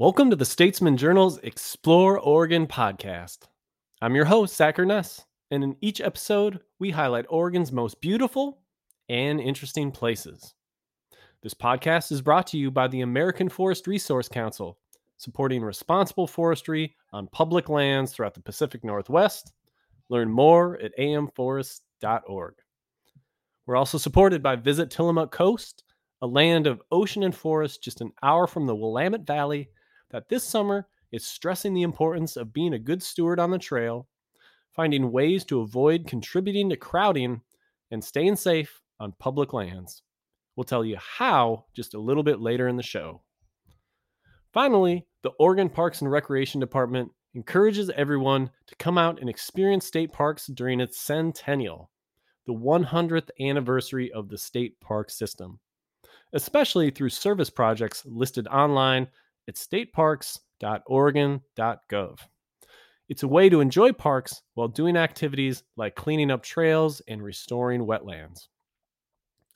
Welcome to the Statesman Journal's Explore Oregon podcast. I'm your host, Zach Ness, and in each episode, we highlight Oregon's most beautiful and interesting places. This podcast is brought to you by the American Forest Resource Council, supporting responsible forestry on public lands throughout the Pacific Northwest. Learn more at amforest.org. We're also supported by Visit Tillamook Coast, a land of ocean and forest just an hour from the Willamette Valley that this summer is stressing the importance of being a good steward on the trail, finding ways to avoid contributing to crowding, and staying safe on public lands. We'll tell you how just a little bit later in the show. Finally, the Oregon Parks and Recreation Department encourages everyone to come out and experience state parks during its centennial, the 100th anniversary of the state park system, especially through service projects listed online at stateparks.oregon.gov. It's a way to enjoy parks while doing activities like cleaning up trails and restoring wetlands.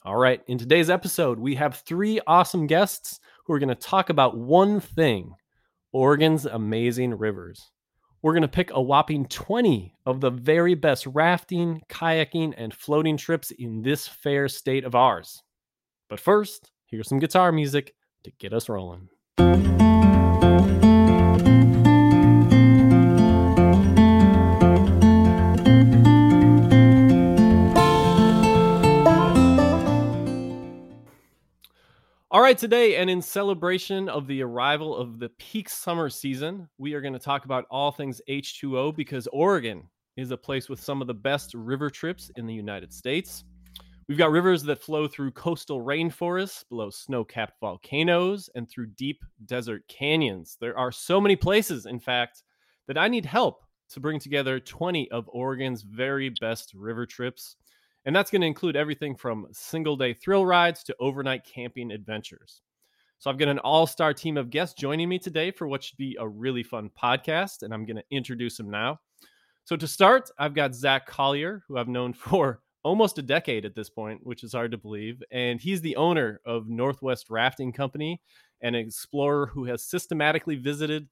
All right, in today's episode, we have three awesome guests who are going to talk about one thing Oregon's amazing rivers. We're going to pick a whopping 20 of the very best rafting, kayaking, and floating trips in this fair state of ours. But first, here's some guitar music to get us rolling. Today, and in celebration of the arrival of the peak summer season, we are going to talk about all things H2O because Oregon is a place with some of the best river trips in the United States. We've got rivers that flow through coastal rainforests, below snow capped volcanoes, and through deep desert canyons. There are so many places, in fact, that I need help to bring together 20 of Oregon's very best river trips. And that's going to include everything from single day thrill rides to overnight camping adventures. So I've got an all star team of guests joining me today for what should be a really fun podcast, and I'm going to introduce them now. So to start, I've got Zach Collier, who I've known for almost a decade at this point, which is hard to believe. And he's the owner of Northwest Rafting Company, an explorer who has systematically visited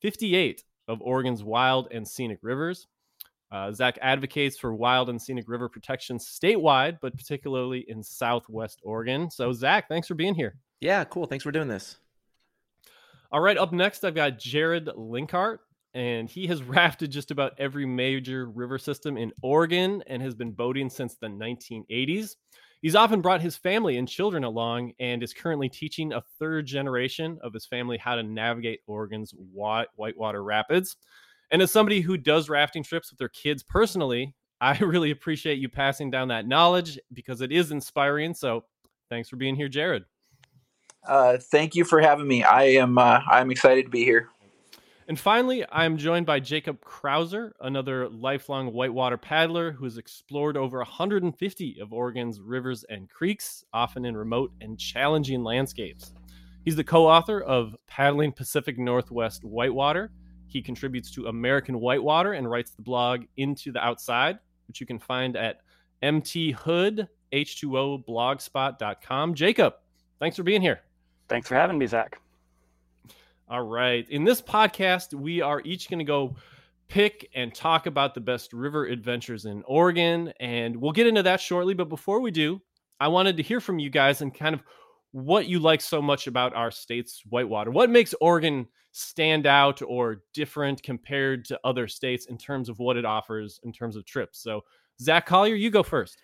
58 of Oregon's wild and scenic rivers. Uh, Zach advocates for wild and scenic river protection statewide, but particularly in Southwest Oregon. So, Zach, thanks for being here. Yeah, cool. Thanks for doing this. All right, up next, I've got Jared Linkhart and he has rafted just about every major river system in Oregon and has been boating since the 1980s. He's often brought his family and children along and is currently teaching a third generation of his family how to navigate Oregon's whitewater rapids. And as somebody who does rafting trips with their kids personally, I really appreciate you passing down that knowledge because it is inspiring. So thanks for being here, Jared. Uh, thank you for having me. I am uh, I'm excited to be here. And finally, I'm joined by Jacob Cruser, another lifelong whitewater paddler who has explored over 150 of Oregon's rivers and creeks, often in remote and challenging landscapes. He's the co author of Paddling Pacific Northwest Whitewater. He contributes to American Whitewater and writes the blog Into the Outside, which you can find at mthoodh2oblogspot.com. Jacob, thanks for being here. Thanks for having me, Zach. All right. In this podcast, we are each going to go pick and talk about the best river adventures in Oregon. And we'll get into that shortly. But before we do, I wanted to hear from you guys and kind of what you like so much about our state's whitewater. What makes Oregon stand out or different compared to other states in terms of what it offers in terms of trips? So, Zach Collier, you go first.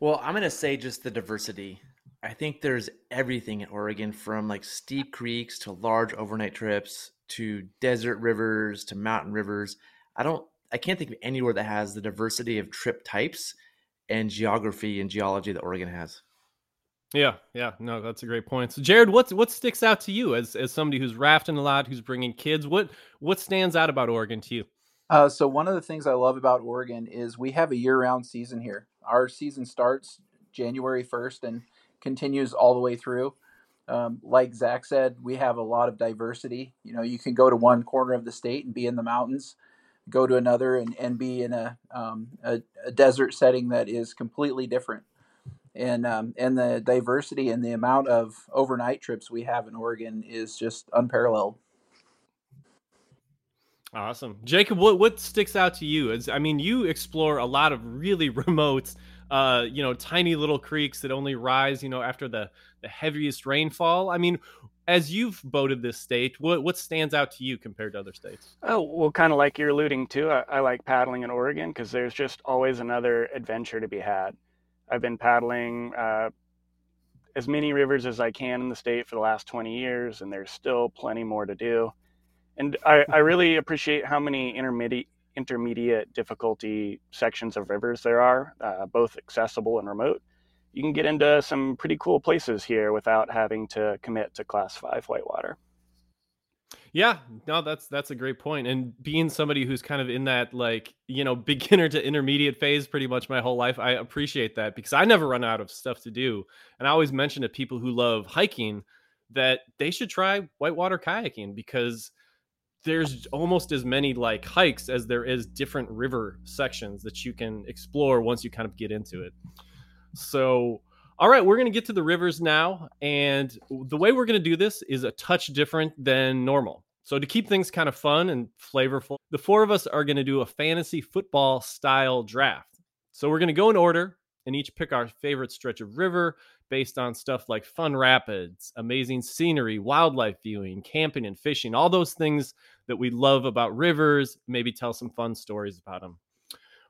Well, I'm going to say just the diversity. I think there's everything in Oregon from like steep creeks to large overnight trips to desert rivers to mountain rivers. I don't I can't think of anywhere that has the diversity of trip types and geography and geology that Oregon has. Yeah, yeah, no, that's a great point. So, Jared, what's what sticks out to you as as somebody who's rafting a lot, who's bringing kids? What what stands out about Oregon to you? Uh, so, one of the things I love about Oregon is we have a year round season here. Our season starts January first, and continues all the way through. Um, like Zach said, we have a lot of diversity. You know, you can go to one corner of the state and be in the mountains, go to another and, and be in a, um, a, a, desert setting that is completely different. And, um, and the diversity and the amount of overnight trips we have in Oregon is just unparalleled. Awesome, Jacob. What what sticks out to you? Is I mean, you explore a lot of really remote, uh, you know, tiny little creeks that only rise, you know, after the the heaviest rainfall. I mean, as you've boated this state, what what stands out to you compared to other states? Oh well, kind of like you're alluding to, I, I like paddling in Oregon because there's just always another adventure to be had. I've been paddling uh, as many rivers as I can in the state for the last 20 years, and there's still plenty more to do and I, I really appreciate how many intermediate intermediate difficulty sections of rivers there are, uh, both accessible and remote. You can get into some pretty cool places here without having to commit to class five whitewater. Yeah, no, that's that's a great point. And being somebody who's kind of in that like, you know, beginner to intermediate phase pretty much my whole life, I appreciate that because I never run out of stuff to do. And I always mention to people who love hiking that they should try whitewater kayaking because there's almost as many like hikes as there is different river sections that you can explore once you kind of get into it. So, all right, we're going to get to the rivers now. And the way we're going to do this is a touch different than normal. So, to keep things kind of fun and flavorful, the four of us are going to do a fantasy football style draft. So, we're going to go in order and each pick our favorite stretch of river based on stuff like fun rapids, amazing scenery, wildlife viewing, camping and fishing, all those things that we love about rivers, maybe tell some fun stories about them.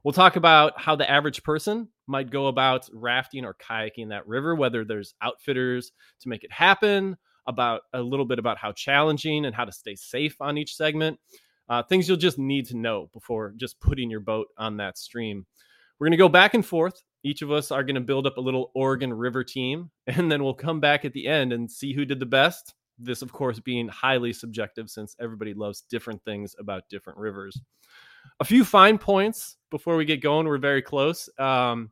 We'll talk about how the average person might go about rafting or kayaking that river, whether there's outfitters to make it happen, about a little bit about how challenging and how to stay safe on each segment. Uh, things you'll just need to know before just putting your boat on that stream. We're going to go back and forth each of us are going to build up a little Oregon River team, and then we'll come back at the end and see who did the best. This, of course, being highly subjective since everybody loves different things about different rivers. A few fine points before we get going. We're very close. Um,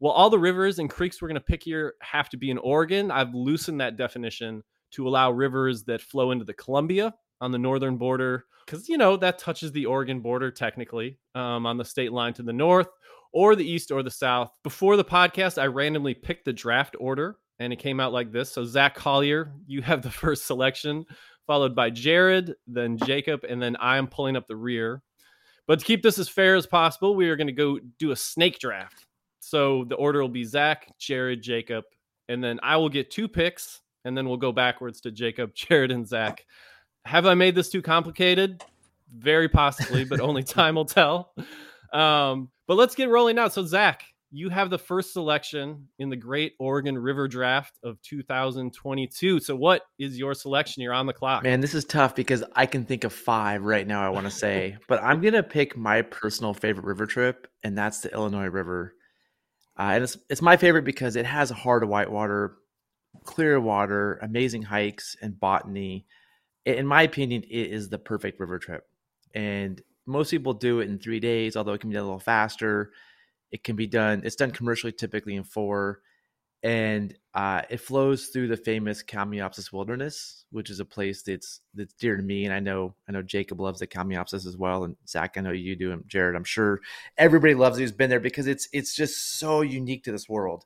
well, all the rivers and creeks we're going to pick here have to be in Oregon. I've loosened that definition to allow rivers that flow into the Columbia on the northern border, because, you know, that touches the Oregon border technically um, on the state line to the north or the East or the South. Before the podcast, I randomly picked the draft order and it came out like this. So, Zach Collier, you have the first selection, followed by Jared, then Jacob, and then I am pulling up the rear. But to keep this as fair as possible, we are going to go do a snake draft. So, the order will be Zach, Jared, Jacob, and then I will get two picks, and then we'll go backwards to Jacob, Jared, and Zach. Have I made this too complicated? Very possibly, but only time will tell. Um, but let's get rolling now. So, Zach, you have the first selection in the Great Oregon River Draft of 2022. So, what is your selection? You're on the clock. Man, this is tough because I can think of five right now, I want to say, but I'm going to pick my personal favorite river trip, and that's the Illinois River. Uh, and it's, it's my favorite because it has hard whitewater, clear water, amazing hikes, and botany. In my opinion, it is the perfect river trip. And most people do it in three days, although it can be a little faster. It can be done, it's done commercially typically in four. And uh, it flows through the famous Kalmiopsis Wilderness, which is a place that's that's dear to me. And I know I know Jacob loves the Kalmiopsis as well. And Zach, I know you do. And Jared, I'm sure everybody loves it who's been there because it's it's just so unique to this world.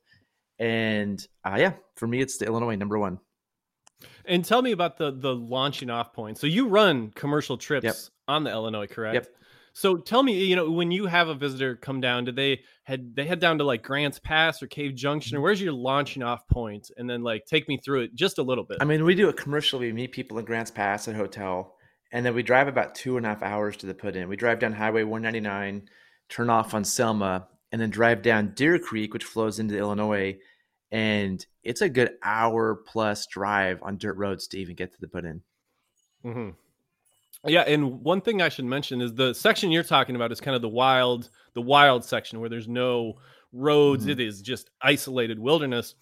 And uh, yeah, for me, it's the Illinois number one. And tell me about the the launching off point. So you run commercial trips yep. on the Illinois, correct? Yep. So tell me, you know, when you have a visitor come down, did they head they head down to like Grants Pass or Cave Junction, or mm-hmm. where's your launching off point? And then like take me through it just a little bit. I mean, we do a commercial. We meet people in Grants Pass at hotel, and then we drive about two and a half hours to the put in. We drive down Highway 199, turn off on Selma, and then drive down Deer Creek, which flows into Illinois and it's a good hour plus drive on dirt roads to even get to the put in. Mm-hmm. Yeah, and one thing I should mention is the section you're talking about is kind of the wild, the wild section where there's no roads. Mm-hmm. It is just isolated wilderness.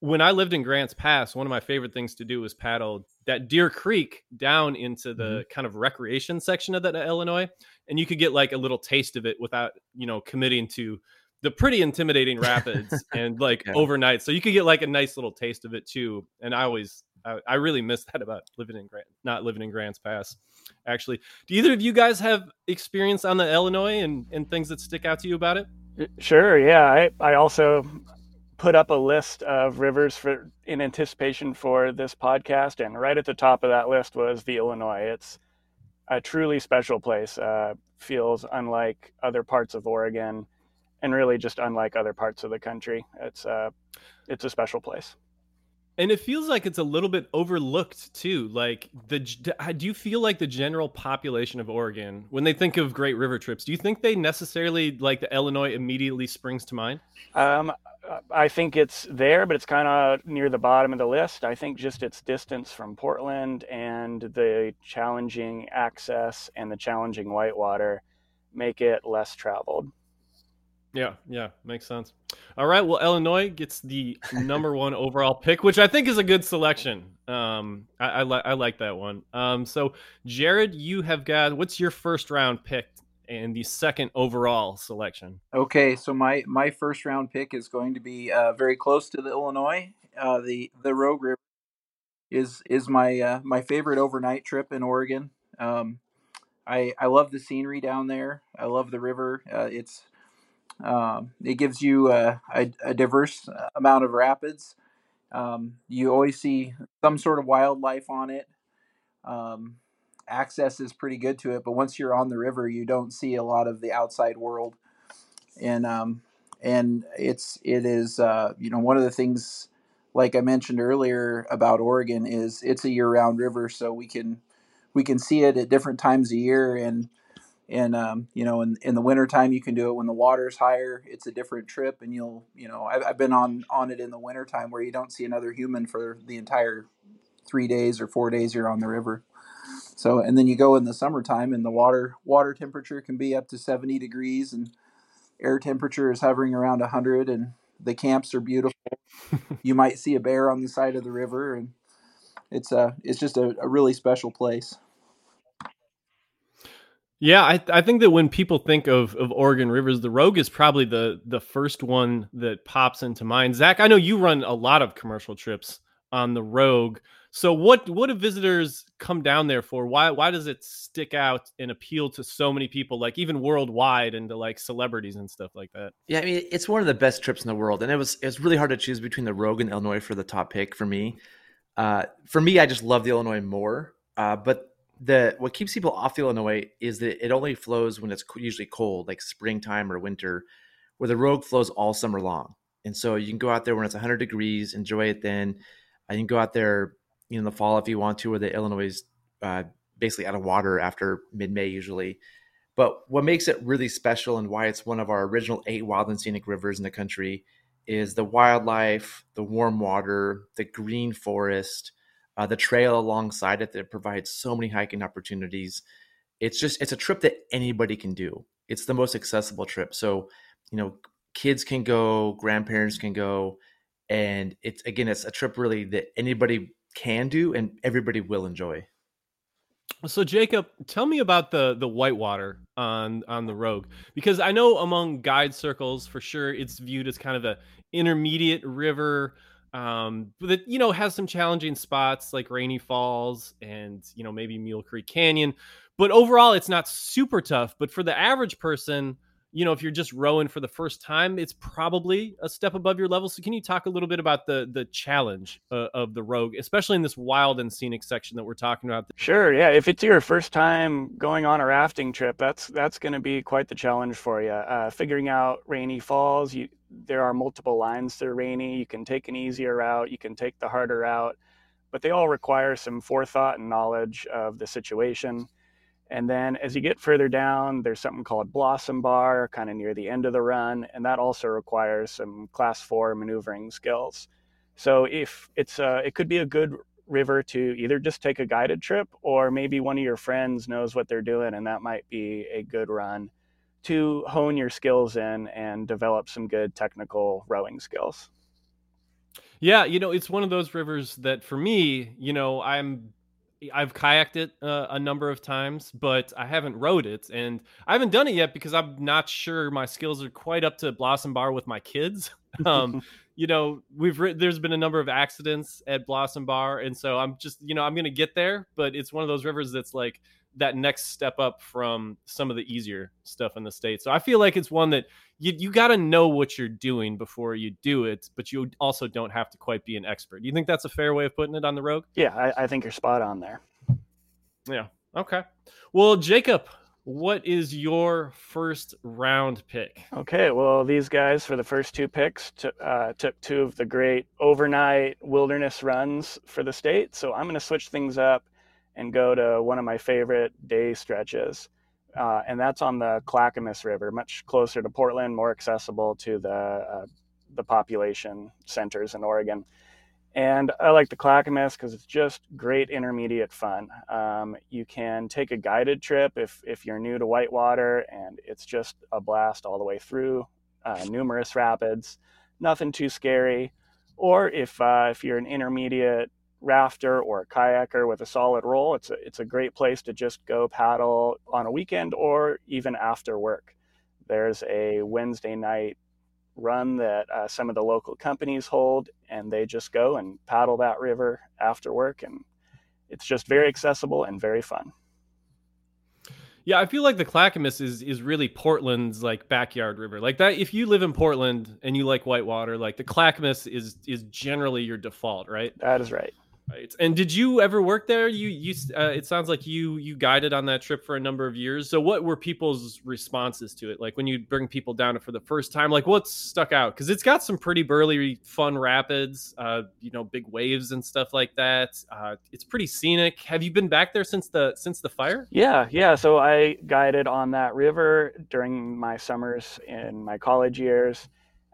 When I lived in Grants Pass, one of my favorite things to do was paddle that Deer Creek down into the mm-hmm. kind of recreation section of that Illinois, and you could get like a little taste of it without you know committing to the pretty intimidating rapids and like yeah. overnight. So you could get like a nice little taste of it too. And I always, I, I really miss that about living in Grant, not living in Grants Pass. Actually, do either of you guys have experience on the Illinois and, and things that stick out to you about it? Sure. Yeah. I, I also put up a list of rivers for in anticipation for this podcast. And right at the top of that list was the Illinois. It's, a truly special place. Uh, feels unlike other parts of Oregon, and really just unlike other parts of the country. It's uh, it's a special place and it feels like it's a little bit overlooked too like the do you feel like the general population of oregon when they think of great river trips do you think they necessarily like the illinois immediately springs to mind? Um, i think it's there but it's kind of near the bottom of the list. I think just its distance from portland and the challenging access and the challenging whitewater make it less traveled yeah, yeah, makes sense. All right, well, Illinois gets the number one overall pick, which I think is a good selection. Um, I, I like I like that one. Um, so Jared, you have got what's your first round pick and the second overall selection? Okay, so my my first round pick is going to be uh, very close to the Illinois. Uh, the the Rogue River is is my uh, my favorite overnight trip in Oregon. Um, I I love the scenery down there. I love the river. Uh, it's um, it gives you a, a, diverse amount of rapids. Um, you always see some sort of wildlife on it. Um, access is pretty good to it, but once you're on the river, you don't see a lot of the outside world. And um, and it's it is uh, you know one of the things like I mentioned earlier about Oregon is it's a year-round river, so we can we can see it at different times a year and and um, you know in, in the wintertime you can do it when the water's higher it's a different trip and you'll you know I've, I've been on on it in the wintertime where you don't see another human for the entire three days or four days you're on the river. So and then you go in the summertime and the water water temperature can be up to 70 degrees and air temperature is hovering around 100 and the camps are beautiful. You might see a bear on the side of the river and it's a it's just a, a really special place yeah, I, I think that when people think of, of Oregon rivers, the Rogue is probably the the first one that pops into mind. Zach, I know you run a lot of commercial trips on the Rogue. So what what do visitors come down there for? Why why does it stick out and appeal to so many people, like even worldwide, and to like celebrities and stuff like that? Yeah, I mean it's one of the best trips in the world, and it was it was really hard to choose between the Rogue and Illinois for the top pick for me. Uh, for me, I just love the Illinois more. Uh, but the what keeps people off the Illinois is that it only flows when it's usually cold, like springtime or winter, where the Rogue flows all summer long. And so you can go out there when it's 100 degrees, enjoy it then. You can go out there you know, in the fall if you want to, where the Illinois is uh, basically out of water after mid May usually. But what makes it really special and why it's one of our original eight wild and scenic rivers in the country is the wildlife, the warm water, the green forest, uh, the trail alongside it that provides so many hiking opportunities. It's just it's a trip that anybody can do. It's the most accessible trip. So, you know, kids can go, grandparents can go, and it's again it's a trip really that anybody can do and everybody will enjoy. So Jacob, tell me about the the whitewater on on the Rogue because I know among guide circles for sure it's viewed as kind of a intermediate river um that you know has some challenging spots like rainy falls and you know maybe mule creek canyon but overall it's not super tough but for the average person you know if you're just rowing for the first time it's probably a step above your level so can you talk a little bit about the the challenge uh, of the rogue especially in this wild and scenic section that we're talking about? Sure yeah if it's your first time going on a rafting trip that's that's going to be quite the challenge for you uh, figuring out rainy falls you there are multiple lines to Rainy. You can take an easier route, you can take the harder route, but they all require some forethought and knowledge of the situation. And then as you get further down, there's something called Blossom Bar, kind of near the end of the run, and that also requires some class four maneuvering skills. So if it's a, it could be a good river to either just take a guided trip or maybe one of your friends knows what they're doing and that might be a good run to hone your skills in and develop some good technical rowing skills. Yeah, you know, it's one of those rivers that for me, you know, I'm I've kayaked it uh, a number of times, but I haven't rowed it, and I haven't done it yet because I'm not sure my skills are quite up to Blossom Bar with my kids. um, you know, we've there's been a number of accidents at Blossom Bar, and so I'm just, you know, I'm gonna get there, but it's one of those rivers that's like that next step up from some of the easier stuff in the state. So I feel like it's one that you you got to know what you're doing before you do it, but you also don't have to quite be an expert. Do you think that's a fair way of putting it on the rogue? Yeah, I, I think you're spot on there. Yeah. Okay. Well, Jacob, what is your first round pick? Okay, well, these guys for the first two picks t- uh, took two of the great overnight wilderness runs for the state. So I'm going to switch things up and go to one of my favorite day stretches. Uh, and that's on the Clackamas River, much closer to Portland, more accessible to the uh, the population centers in Oregon. And I like the Clackamas because it's just great intermediate fun. Um, you can take a guided trip if, if you're new to whitewater, and it's just a blast all the way through. Uh, numerous rapids, nothing too scary. Or if uh, if you're an intermediate rafter or a kayaker with a solid roll, it's a, it's a great place to just go paddle on a weekend or even after work. There's a Wednesday night run that uh, some of the local companies hold, and they just go and paddle that river after work, and it's just very accessible and very fun. Yeah, I feel like the Clackamas is is really Portland's like backyard river. Like that, if you live in Portland and you like whitewater, like the Clackamas is is generally your default, right? That is right. Right. And did you ever work there? You you uh, it sounds like you you guided on that trip for a number of years. So what were people's responses to it? Like when you bring people down for the first time, like what stuck out? Cuz it's got some pretty burly fun rapids, uh you know, big waves and stuff like that. Uh it's pretty scenic. Have you been back there since the since the fire? Yeah, yeah, so I guided on that river during my summers in my college years.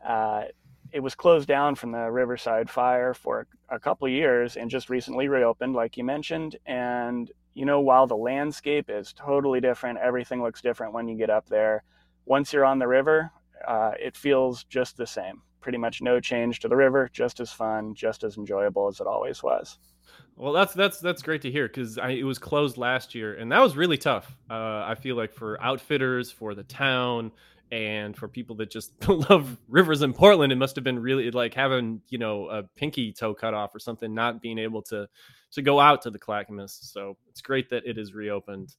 Uh it was closed down from the Riverside fire for a couple years and just recently reopened, like you mentioned. And, you know, while the landscape is totally different, everything looks different when you get up there. Once you're on the river, uh, it feels just the same. Pretty much no change to the river, just as fun, just as enjoyable as it always was. Well, that's that's that's great to hear because it was closed last year, and that was really tough. Uh, I feel like for outfitters, for the town, and for people that just love rivers in Portland, it must have been really like having you know a pinky toe cut off or something, not being able to to go out to the Clackamas. So it's great that it is reopened.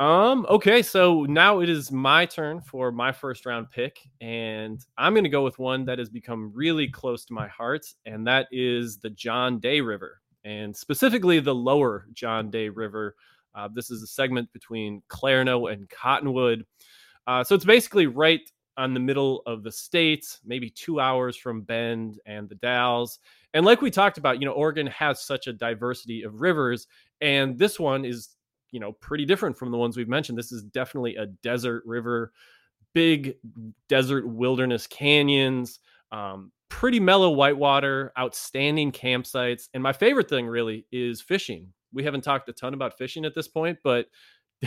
Um. Okay, so now it is my turn for my first round pick, and I'm going to go with one that has become really close to my heart, and that is the John Day River, and specifically the Lower John Day River. Uh, this is a segment between Clarno and Cottonwood. Uh, so it's basically right on the middle of the state, maybe two hours from Bend and the Dalles. And like we talked about, you know, Oregon has such a diversity of rivers, and this one is, you know, pretty different from the ones we've mentioned. This is definitely a desert river, big desert wilderness canyons, um, pretty mellow whitewater, outstanding campsites. And my favorite thing really is fishing. We haven't talked a ton about fishing at this point, but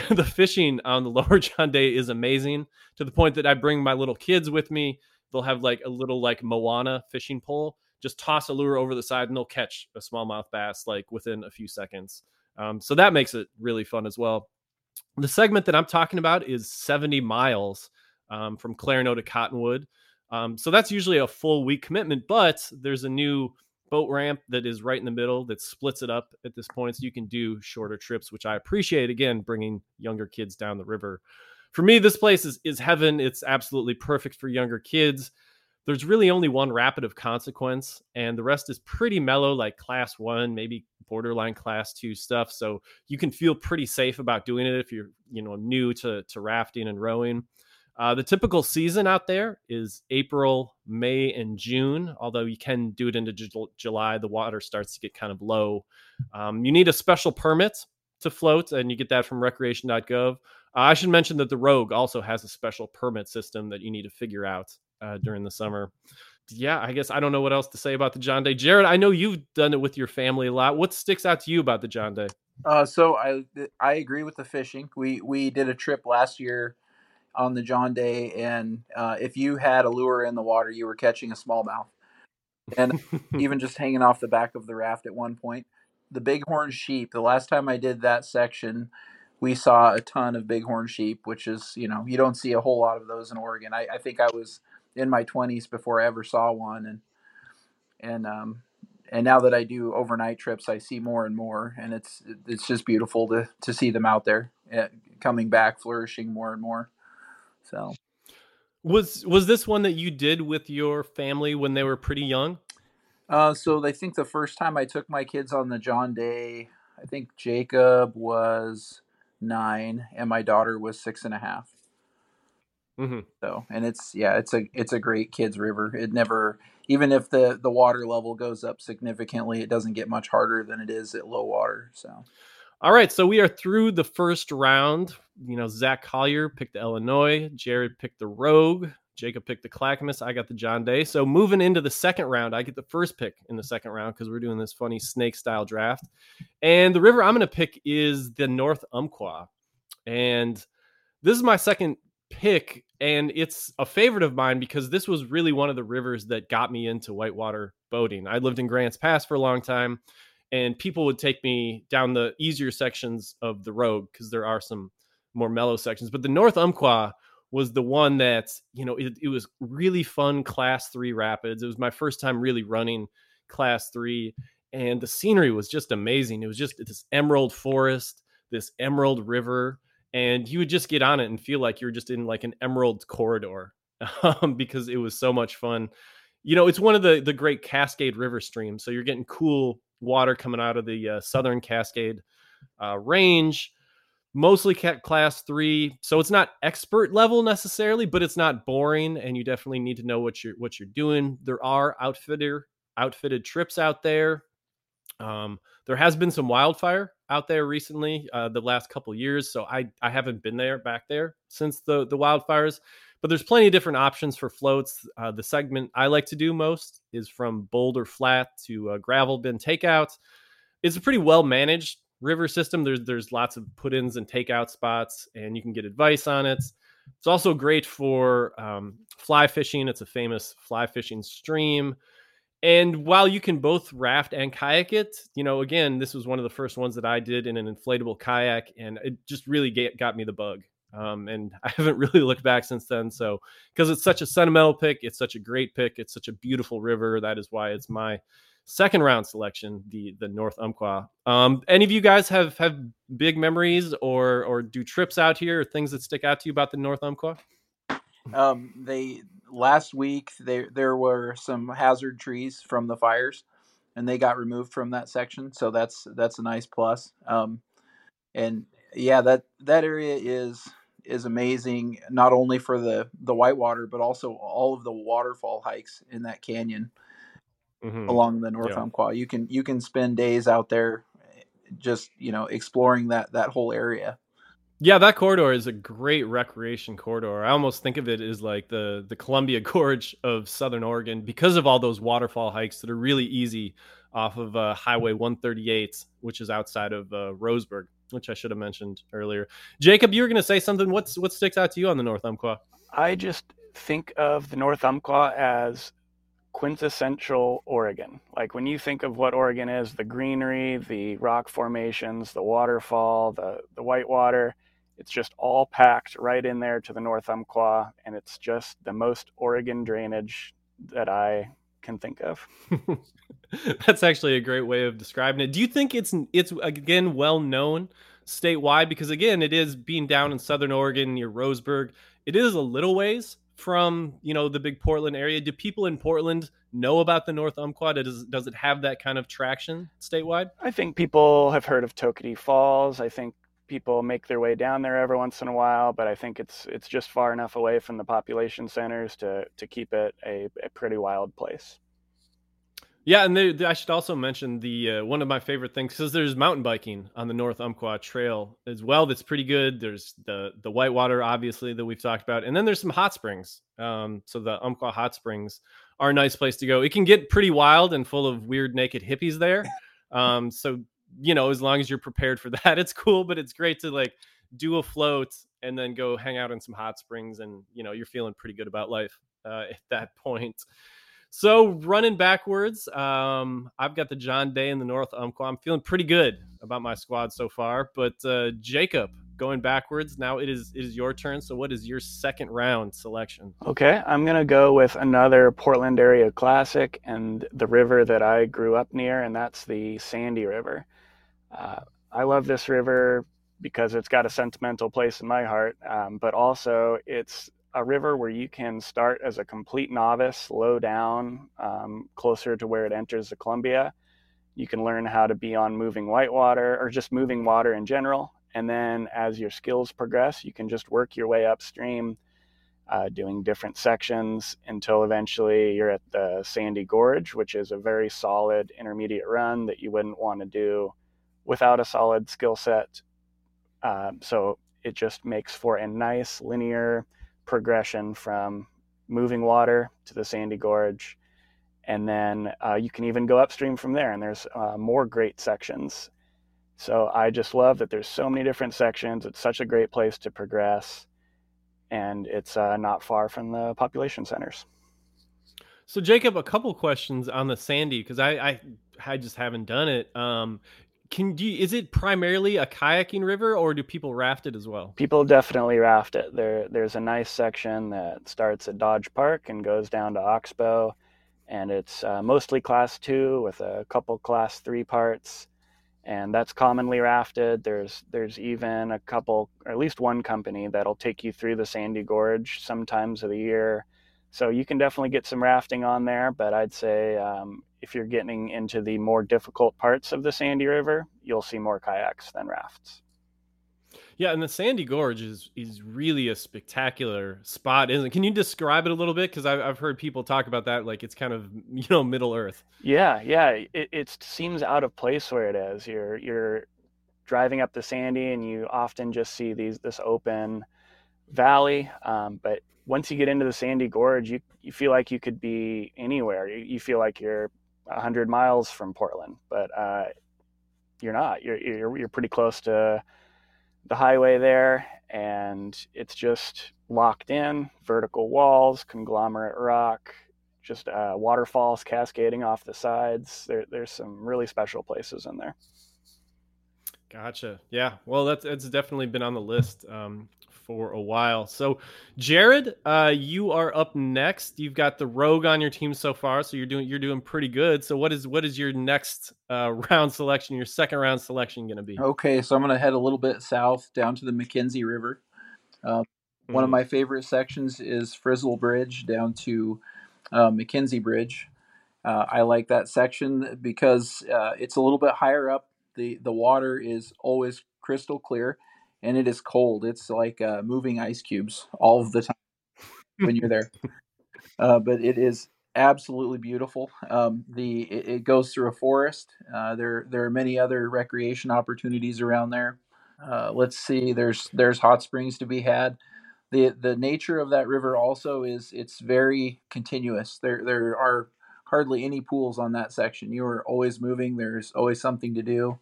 the fishing on the lower John Day is amazing to the point that I bring my little kids with me. They'll have like a little like Moana fishing pole, just toss a lure over the side and they'll catch a smallmouth bass like within a few seconds. Um, so that makes it really fun as well. The segment that I'm talking about is 70 miles um, from Clarno to Cottonwood. Um, so that's usually a full week commitment, but there's a new boat ramp that is right in the middle that splits it up at this point so you can do shorter trips which i appreciate again bringing younger kids down the river. For me this place is, is heaven. It's absolutely perfect for younger kids. There's really only one rapid of consequence and the rest is pretty mellow like class one maybe borderline class two stuff so you can feel pretty safe about doing it if you're you know new to, to rafting and rowing uh, the typical season out there is April, May, and June, although you can do it into J- July. The water starts to get kind of low. Um, you need a special permit to float, and you get that from recreation.gov. Uh, I should mention that the Rogue also has a special permit system that you need to figure out uh, during the summer. Yeah, I guess I don't know what else to say about the John Day. Jared, I know you've done it with your family a lot. What sticks out to you about the John Day? Uh, so I I agree with the fishing. We we did a trip last year on the John Day, and uh, if you had a lure in the water, you were catching a smallmouth, and even just hanging off the back of the raft at one point. The bighorn sheep. The last time I did that section, we saw a ton of bighorn sheep, which is you know you don't see a whole lot of those in Oregon. I, I think I was in my twenties before I ever saw one, and and um, and now that I do overnight trips, I see more and more, and it's it's just beautiful to to see them out there, eh, coming back, flourishing more and more. So was was this one that you did with your family when they were pretty young? Uh, so I think the first time I took my kids on the John Day, I think Jacob was nine, and my daughter was six and a half. Mm-hmm. So, and it's yeah, it's a it's a great kids river. It never, even if the the water level goes up significantly, it doesn't get much harder than it is at low water. So, all right, so we are through the first round. You know, Zach Collier picked the Illinois, Jared picked the Rogue, Jacob picked the Clackamas, I got the John Day. So moving into the second round, I get the first pick in the second round because we're doing this funny snake style draft. And the river I'm going to pick is the North Umpqua. And this is my second pick, and it's a favorite of mine because this was really one of the rivers that got me into whitewater boating. I lived in Grants Pass for a long time and people would take me down the easier sections of the Rogue because there are some more mellow sections. But the North Umpqua was the one that you know it, it was really fun class three rapids. It was my first time really running class three, and the scenery was just amazing. It was just this emerald forest, this emerald river, and you would just get on it and feel like you're just in like an emerald corridor um, because it was so much fun. You know, it's one of the the great Cascade River streams, so you're getting cool water coming out of the uh, Southern Cascade uh, range. Mostly cat class three, so it's not expert level necessarily, but it's not boring, and you definitely need to know what you're what you're doing. There are outfitter outfitted trips out there. Um, there has been some wildfire out there recently, uh, the last couple years, so I I haven't been there back there since the the wildfires but there's plenty of different options for floats. Uh, the segment I like to do most is from boulder flat to uh, gravel bin takeout. It's a pretty well managed river system. There's there's lots of put-ins and takeout spots, and you can get advice on it. It's also great for um, fly fishing. It's a famous fly fishing stream. And while you can both raft and kayak it, you know, again, this was one of the first ones that I did in an inflatable kayak, and it just really get, got me the bug. Um, and I haven't really looked back since then. So, because it's such a sentimental pick, it's such a great pick, it's such a beautiful river. That is why it's my second round selection, the the North Umpqua. Um, any of you guys have have big memories or or do trips out here or things that stick out to you about the North Umpqua? Um, they last week there there were some hazard trees from the fires, and they got removed from that section. So that's that's a nice plus. Um, and yeah, that that area is is amazing not only for the the whitewater but also all of the waterfall hikes in that canyon mm-hmm. along the North yeah. Umpqua. You can you can spend days out there just, you know, exploring that that whole area. Yeah, that corridor is a great recreation corridor. I almost think of it as like the the Columbia Gorge of Southern Oregon because of all those waterfall hikes that are really easy off of uh, Highway 138, which is outside of uh, Roseburg which I should have mentioned earlier. Jacob, you were going to say something. What's what sticks out to you on the North Umpqua? I just think of the North Umpqua as quintessential Oregon. Like when you think of what Oregon is, the greenery, the rock formations, the waterfall, the the whitewater, it's just all packed right in there to the North Umpqua, and it's just the most Oregon drainage that I can think of. That's actually a great way of describing it. Do you think it's it's again well known statewide because again it is being down in southern Oregon near Roseburg. It is a little ways from you know the big Portland area. Do people in Portland know about the North Umpqua? Does does it have that kind of traction statewide? I think people have heard of Toketee Falls. I think people make their way down there every once in a while, but I think it's it's just far enough away from the population centers to to keep it a, a pretty wild place. Yeah, and they, they, I should also mention the uh, one of my favorite things because there's mountain biking on the North Umpqua Trail as well. That's pretty good. There's the the whitewater, obviously, that we've talked about, and then there's some hot springs. Um, so the Umpqua Hot Springs are a nice place to go. It can get pretty wild and full of weird naked hippies there. Um, so you know, as long as you're prepared for that, it's cool. But it's great to like do a float and then go hang out in some hot springs, and you know, you're feeling pretty good about life uh, at that point. So running backwards, um, I've got the John Day in the North Umpqua. I'm feeling pretty good about my squad so far. But uh, Jacob, going backwards, now it is it is your turn. So what is your second round selection? Okay, I'm gonna go with another Portland area classic and the river that I grew up near, and that's the Sandy River. Uh, I love this river because it's got a sentimental place in my heart, um, but also it's a river where you can start as a complete novice, low down, um, closer to where it enters the Columbia. You can learn how to be on moving whitewater or just moving water in general. And then as your skills progress, you can just work your way upstream, uh, doing different sections until eventually you're at the Sandy Gorge, which is a very solid intermediate run that you wouldn't want to do without a solid skill set. Um, so it just makes for a nice linear progression from moving water to the Sandy Gorge. And then uh, you can even go upstream from there and there's uh, more great sections. So i just love that there's so many different sections. It's such a great place to progress and it's uh, not far from the population centers. So jacob a couple questions on the sandy because I, I, I just haven't done it. Um, can do you, is it primarily a kayaking river or do people raft it as well? People definitely raft it. There there's a nice section that starts at dodge park and goes down to oxbow and it's uh, mostly class two with a couple class three parts and that's commonly rafted. There's there's even a couple or at least one company that'll take you through the sandy gorge sometimes of the year. So you can definitely get some rafting on there but i'd say um, if you're getting into the more difficult parts of the sandy river you'll see more kayaks than rafts yeah, and the Sandy Gorge is is really a spectacular spot, isn't it? Can you describe it a little bit? Because I've I've heard people talk about that like it's kind of you know Middle Earth. Yeah, yeah, it, it seems out of place where it is. You're you're driving up the Sandy, and you often just see these this open valley. Um, but once you get into the Sandy Gorge, you you feel like you could be anywhere. You, you feel like you're hundred miles from Portland, but uh, you're not. You're you're you're pretty close to the highway there, and it's just locked in vertical walls, conglomerate rock, just uh, waterfalls cascading off the sides. There, there's some really special places in there. Gotcha. Yeah. Well, that's it's definitely been on the list. Um, for a while. So, Jared, uh, you are up next. You've got the Rogue on your team so far, so you're doing you're doing pretty good. So, what is what is your next uh, round selection? Your second round selection going to be? Okay, so I'm going to head a little bit south down to the McKenzie River. Uh, mm-hmm. One of mm-hmm. my favorite sections is Frissell Bridge down to uh, McKenzie Bridge. Uh, I like that section because uh, it's a little bit higher up. the The water is always crystal clear and it is cold. It's like uh, moving ice cubes all of the time when you're there. Uh, but it is absolutely beautiful. Um, the it, it, goes through a forest. Uh, there there are many other recreation opportunities around there. Uh, let's see. There's there's hot springs to be had. the The nature of that river also is it's very continuous. There there are hardly any pools on that section. You are always moving. There's always something to do.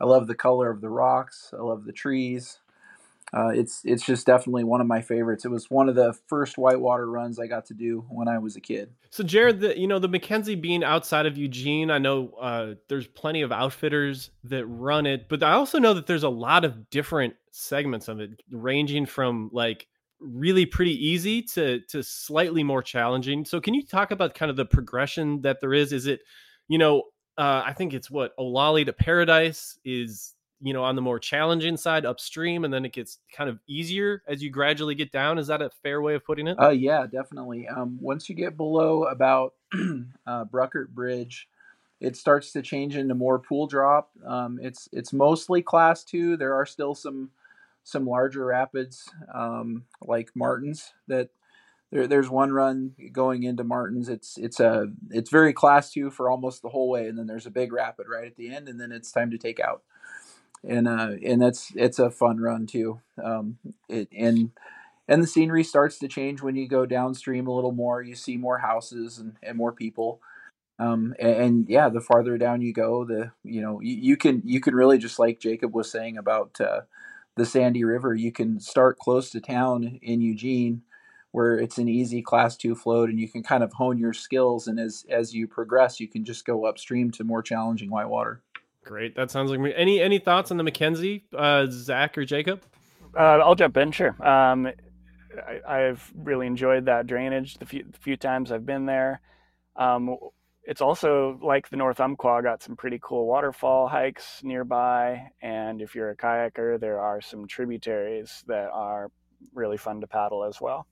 I love the color of the rocks. I love the trees. Uh, it's it's just definitely one of my favorites. It was one of the first whitewater runs I got to do when I was a kid. So Jared, the, you know the McKenzie being outside of Eugene, I know uh, there's plenty of outfitters that run it, but I also know that there's a lot of different segments of it, ranging from like really pretty easy to to slightly more challenging. So can you talk about kind of the progression that there is? Is it, you know, uh, I think it's what Olallie to Paradise is you know on the more challenging side upstream and then it gets kind of easier as you gradually get down. Is that a fair way of putting it? Uh yeah definitely. Um once you get below about uh bruckert bridge it starts to change into more pool drop. Um it's it's mostly class two. There are still some some larger rapids um like martins that there, there's one run going into Martin's. It's it's a it's very class two for almost the whole way, and then there's a big rapid right at the end, and then it's time to take out. And uh, and that's it's a fun run too. Um, it and and the scenery starts to change when you go downstream a little more. You see more houses and, and more people. Um, and, and, yeah, the farther down you go, the you know you, you can you can really just like Jacob was saying about uh, the Sandy River. You can start close to town in Eugene where it's an easy class two float and you can kind of hone your skills and as as you progress you can just go upstream to more challenging whitewater great. That sounds like me. Any any thoughts on the mckenzie uh, zach or jacob? Uh, i'll jump in sure. Um, I, have really enjoyed that drainage the few, the few times i've been there. Um, it's also like the north umpqua got some pretty cool waterfall hikes nearby and if you're a kayaker there are some tributaries that are really fun to paddle as well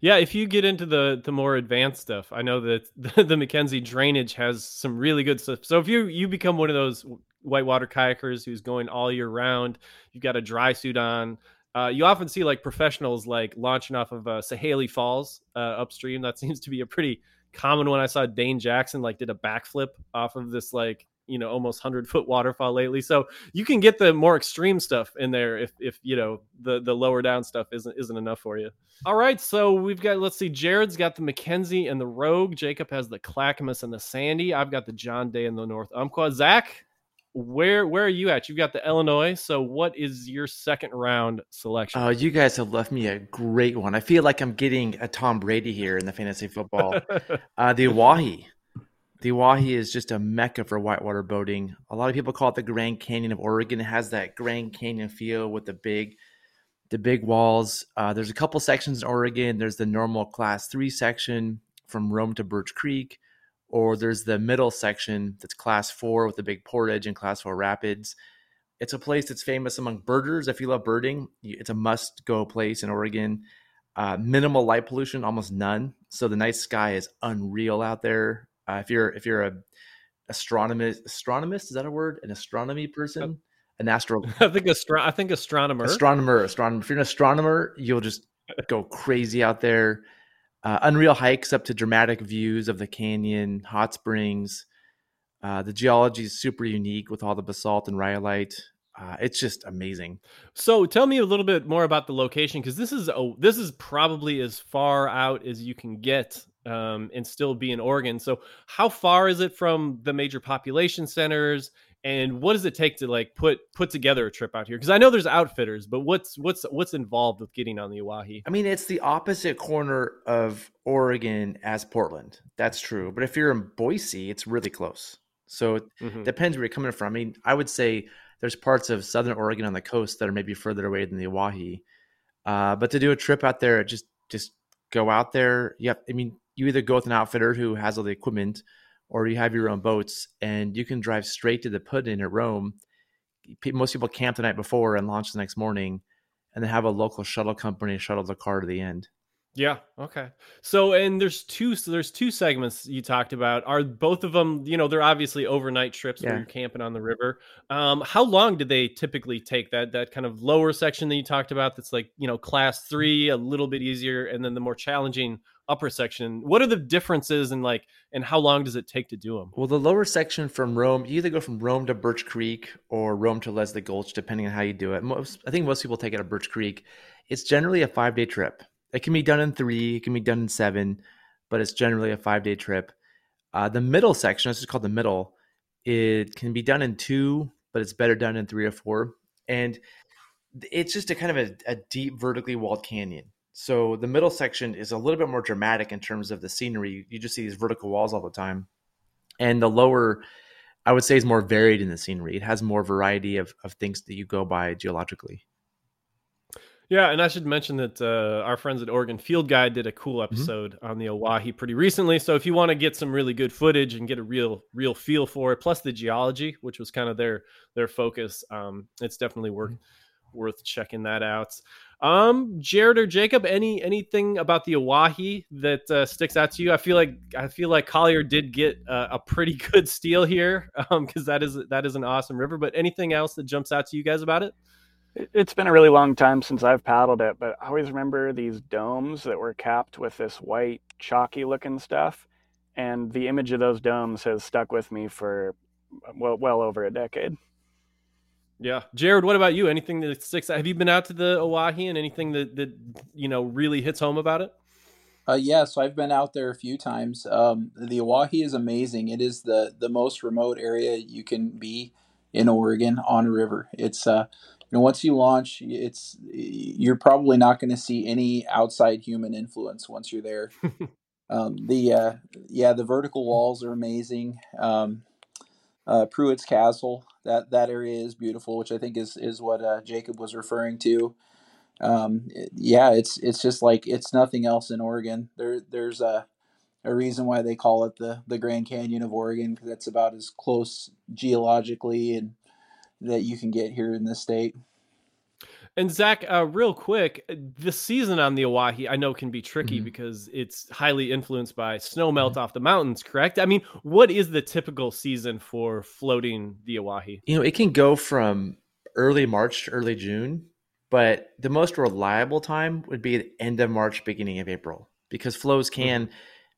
Yeah, if you get into the the more advanced stuff, I know that the, the McKenzie drainage has some really good stuff. So if you you become one of those whitewater kayakers who's going all year round, you've got a dry suit on. Uh, you often see like professionals like launching off of uh, Sahalie Falls uh, upstream. That seems to be a pretty common one. I saw Dane Jackson like did a backflip off of this like you know almost 100 foot waterfall lately. So you can get the more extreme stuff in there if if you know the the lower down stuff isn't isn't enough for you. All right so we've got let's see jared's got the mckenzie and the rogue. Jacob has the clackamas and the sandy. I've got the john day and the north umpqua. Zach where where are you at? You've got the illinois. So what is your second round selection? Oh you guys have left me a great one. I feel like i'm getting a tom brady here in the fantasy football. Uh the Owyhee the Owyhee is just a mecca for whitewater boating. A lot of people call it the Grand Canyon of Oregon. It has that Grand Canyon feel with the big, the big walls. Uh, there's a couple sections in Oregon. There's the normal Class Three section from Rome to Birch Creek, or there's the middle section that's Class Four with the big portage and Class Four rapids. It's a place that's famous among birders. If you love birding, it's a must-go place in Oregon. Uh, minimal light pollution, almost none. So the night sky is unreal out there. Uh, if you're if you're a astronomist, astronomist is that a word? An astronomy person, an astro. I think astro- I think astronomer. Astronomer, astronomer. If you're an astronomer, you'll just go crazy out there. Uh, unreal hikes up to dramatic views of the canyon, hot springs. Uh, the geology is super unique with all the basalt and rhyolite. Uh, it's just amazing. So tell me a little bit more about the location because this is a, this is probably as far out as you can get um, and still be in Oregon. So how far is it from the major population centers? And what does it take to like put put together a trip out here? Because I know there's outfitters, but what's what's what's involved with getting on the Owyhee? I mean, it's the opposite corner of Oregon as Portland. That's true. But if you're in Boise, it's really close. So it mm-hmm. depends where you're coming from. I mean, I would say there's parts of Southern Oregon on the coast that are maybe further away than the Owyhee. Uh, but to do a trip out there, just just go out there. Yep. I mean, you either go with an outfitter who has all the equipment, or you have your own boats, and you can drive straight to the put in at Rome. Most people camp the night before and launch the next morning, and then have a local shuttle company shuttle the car to the end. Yeah. Okay. So, and there's two. So there's two segments you talked about. Are both of them? You know, they're obviously overnight trips yeah. where you're camping on the river. Um, how long did they typically take? That that kind of lower section that you talked about. That's like you know class three, a little bit easier, and then the more challenging upper section. What are the differences and like, and how long does it take to do them? Well, the lower section from Rome, you either go from Rome to Birch Creek or Rome to Leslie Gulch, depending on how you do it. Most, I think most people take it at Birch Creek. It's generally a five day trip. It can be done in three, it can be done in seven, but it's generally a five day trip. Uh, the middle section, this is called the middle, it can be done in two, but it's better done in three or four. And it's just a kind of a, a deep, vertically walled canyon. So the middle section is a little bit more dramatic in terms of the scenery. You just see these vertical walls all the time. And the lower, I would say, is more varied in the scenery. It has more variety of, of things that you go by geologically. Yeah, and I should mention that uh, our friends at Oregon Field Guide did a cool mm-hmm. episode mm-hmm. on the Owyhee pretty recently. So if you want to get some really good footage and get a real real feel for it, plus the geology, which was kind of their their focus, um, it's definitely worth mm-hmm. Worth checking that out. Um, Jared or Jacob, any anything about the Owyhee that uh, sticks out to you? I feel like I feel like Collier did get uh, a pretty good steal here, um, because that is that is an awesome river. But anything else that jumps out to you guys about it? It's been a really long time since I've paddled it, but I always remember these domes that were capped with this white, chalky looking stuff. And the image of those domes has stuck with me for well, well over a decade. Yeah. Jared, what about you? Anything that sticks out? Have you been out to the Owyhee and anything that, that you know, really hits home about it? Uh, yeah, so I've been out there a few times. Um, the Owyhee is amazing. It is the, the most remote area you can be in Oregon on a river. It's uh, you know once you launch it's you're probably not going to see any outside human influence once you're there um, the uh, yeah the vertical walls are amazing um, uh, Pruitt's Castle that that area is beautiful which I think is is what uh, Jacob was referring to um, yeah it's it's just like it's nothing else in Oregon there there's a a reason why they call it the the Grand Canyon of Oregon because it's about as close geologically and that you can get here in this state. And Zach, uh, real quick, the season on the Owyhee I know can be tricky Mhm. because it's highly influenced by snow melt Mm-hmm. off the mountains. Correct? I mean, what is the typical season for floating the Owyhee? You know, it can go from early March to early June, but the most reliable time would be the end of March, beginning of April, because flows can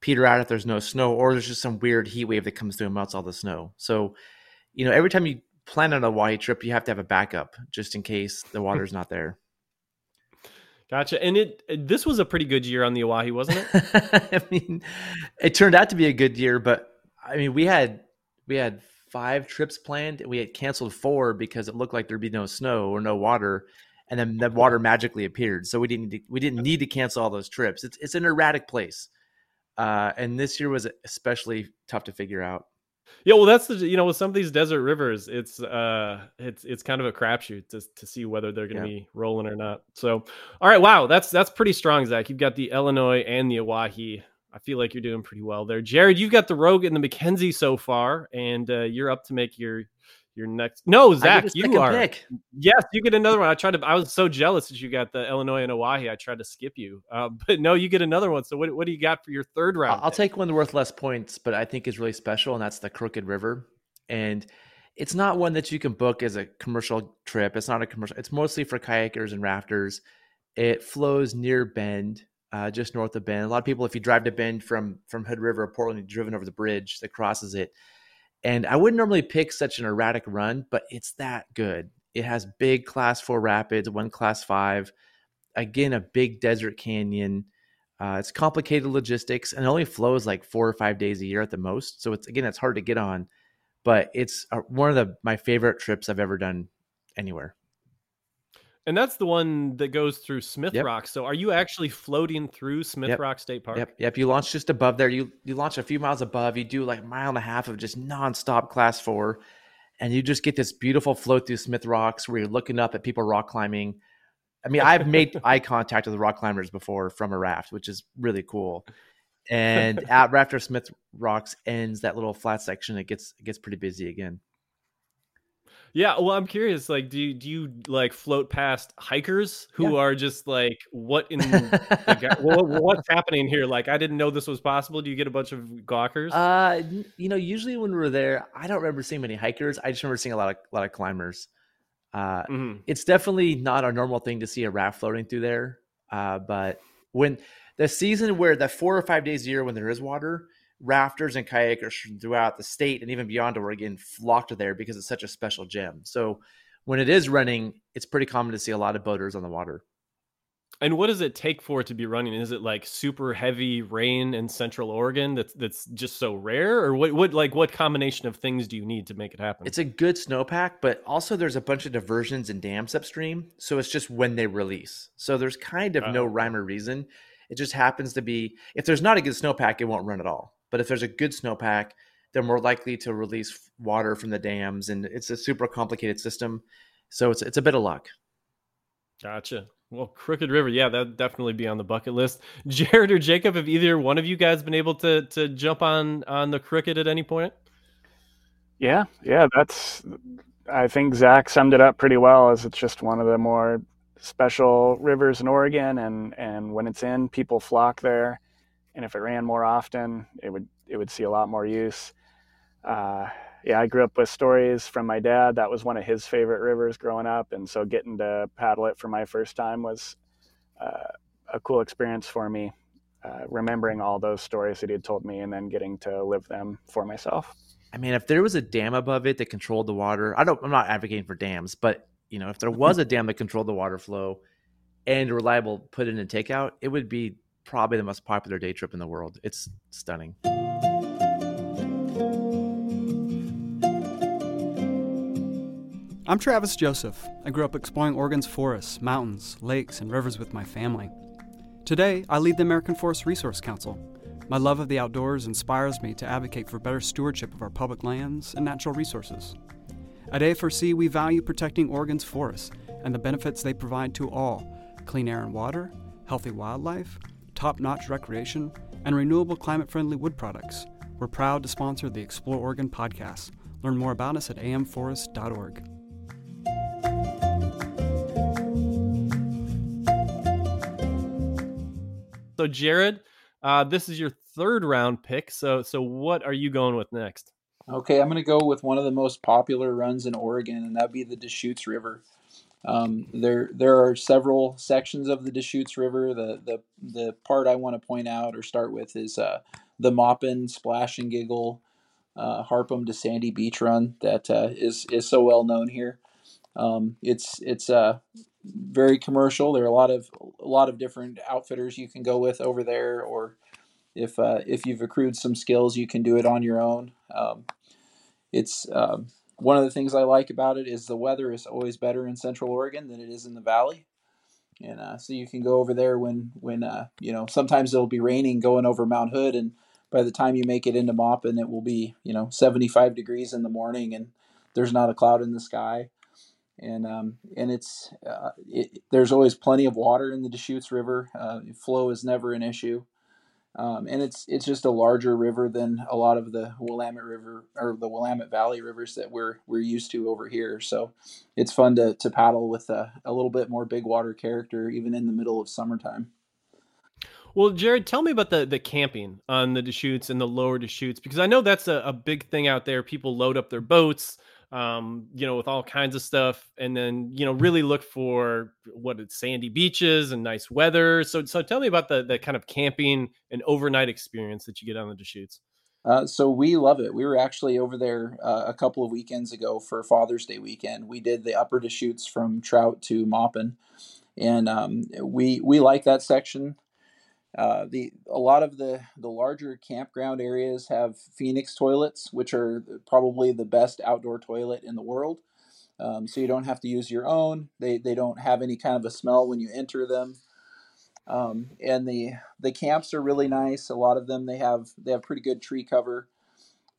peter out if there's no snow or there's just some weird heat wave that comes through and melts all the snow. So, you know, every time you plan on a Owyhee trip, you have to have a backup just in case the water's not there. Gotcha. And it this was a pretty good year on the Owyhee, wasn't it? I mean, it turned out to be a good year, but I mean, we had we had five trips planned. and We had canceled four because it looked like there'd be no snow or no water, and then the water magically appeared. So we didn't need to, we didn't need to cancel all those trips. It's it's an erratic place, uh, and this year was especially tough to figure out. Yeah, well, that's the you know with some of these desert rivers, it's uh, it's it's kind of a crapshoot to to see whether they're going to Yeah. be rolling or not. So, all right, wow, that's that's pretty strong, Zach. You've got the Illinois and the Owyhee. I feel like you're doing pretty well there, Jared. You've got the Rogue and the McKenzie so far, and uh, you're up to make your your next. No, Zach, you are. pick. Yes, you get another one. I tried to. I was so jealous that you got the Illinois and Owyhee. I tried to skip you, uh, but no, you get another one. So what what do you got for your third round? I'll pick? take one worth less points, but I think is really special, and that's the Crooked River. And it's not one that you can book as a commercial trip. It's not a commercial. It's mostly for kayakers and rafters. It flows near Bend, uh, just north of Bend. A lot of people, if you drive to Bend from from Hood River or Portland, you've driven over the bridge that crosses it. And I wouldn't normally pick such an erratic run, but it's that good. It has big class four rapids, one class five. Again, a big desert canyon. Uh, it's complicated logistics and it only flows like four or five days a year at the most. So it's again, it's hard to get on, but it's uh, one of the my favorite trips I've ever done anywhere. And that's the one that goes through Smith Yep. Rock. So are you actually floating through Smith Yep. Rock State Park? Yep, yep. You launch just above there. You you launch a few miles above. You do like a mile and a half of just nonstop class four, and you just get this beautiful float through Smith Rocks where you're looking up at people rock climbing. I mean, I've made eye contact with rock climbers before from a raft, which is really cool. And at Rafter Smith Rocks ends that little flat section. It gets it gets pretty busy again. Yeah, well, I'm curious. Like, do you, do you like float past hikers who Yeah. are just like, what in the what, what's happening here? Like, I didn't know this was possible. Do you get a bunch of gawkers? Uh, you know, usually when we were there, I don't remember seeing many hikers. I just remember seeing a lot of lot of climbers. Uh, Mhm. it's definitely not a normal thing to see a raft floating through there. Uh, but when the season where the four or five days a year when there is water, rafters and kayakers from throughout the state and even beyond Oregon flock to there because it's such a special gem. So when it is running, it's pretty common to see a lot of boaters on the water. And what does it take for it to be running? Is it like super heavy rain in Central Oregon that's that's just so rare, or what? What like what combination of things do you need to make it happen? It's a good snowpack, but also there's a bunch of diversions and dams upstream. So it's just when they release. So there's kind of no Oh. rhyme or reason. It just happens to be if there's not a good snowpack, it won't run at all. But if there's a good snowpack, they're more likely to release water from the dams, and it's a super complicated system. So it's it's a bit of luck. Gotcha. Well, Crooked River, yeah, that'd definitely be on the bucket list. Jared or Jacob, have either one of you guys been able to to jump on on the Crooked at any point? Yeah, yeah, that's. I think Zach summed it up pretty well. As it's just one of the more special rivers in Oregon, and and when it's in, people flock there. And if it ran more often, it would it would see a lot more use. Uh, yeah, I grew up with stories from my dad. That was one of his favorite rivers growing up, and so getting to paddle it for my first time was uh, a cool experience for me. Uh, remembering all those stories that he had told me, and then getting to live them for myself. I mean, if there was a dam above it that controlled the water, I don't. I'm not advocating for dams, but you know, if there was a dam that controlled the water flow and reliable put in and take out, it would be probably the most popular day trip in the world. It's stunning. I'm Travis Joseph. I grew up exploring Oregon's forests, mountains, lakes, and rivers with my family. Today, I lead the American Forest Resource Council. My love of the outdoors inspires me to advocate for better stewardship of our public lands and natural resources. At AFRC, we value protecting Oregon's forests and the benefits they provide to all clean air and water, healthy wildlife, top notch recreation, and renewable climate friendly wood products. We're proud to sponsor the Explore Oregon podcast. Learn more about us at amforest.org. So, Jared, uh, this is your third round pick. So, so what are you going with next? Okay, I'm going to go with one of the most popular runs in Oregon, and that'd be the Deschutes River. Um, there, there are several sections of the Deschutes River. The the the part I want to point out or start with is uh, the Maupin Splash and Giggle uh, Harpham to Sandy Beach run that uh, is is so well known here. Um, it's it's uh, very commercial. There are a lot of a lot of different outfitters you can go with over there, or if uh, if you've accrued some skills, you can do it on your own. Um, it's um, one of the things I like about it is the weather is always better in Central Oregon than it is in the Valley, and uh, so you can go over there when when uh, you know sometimes it'll be raining going over Mount Hood, and by the time you make it into Maupin, it will be you know 75 degrees in the morning, and there's not a cloud in the sky, and um, and it's uh, it, there's always plenty of water in the Deschutes River. Uh, flow is never an issue. Um, and it's it's just a larger river than a lot of the Willamette River or the Willamette Valley rivers that we're we're used to over here. So it's fun to, to paddle with a, a little bit more big water character even in the middle of summertime. Well, Jared, tell me about the the camping on the Deschutes and the lower Deschutes because I know that's a, a big thing out there. People load up their boats um, you know, with all kinds of stuff, and then you know, really look for what it's sandy beaches and nice weather. So, so tell me about the the kind of camping and overnight experience that you get on the Deschutes. Uh, so we love it. We were actually over there uh, a couple of weekends ago for Father's Day weekend. We did the upper Deschutes from Trout to Maupin, and um, we we like that section. Uh, the a lot of the the larger campground areas have Phoenix toilets, which are probably the best outdoor toilet in the world. Um, so you don't have to use your own. They they don't have any kind of a smell when you enter them. Um, and the the camps are really nice. A lot of them they have they have pretty good tree cover,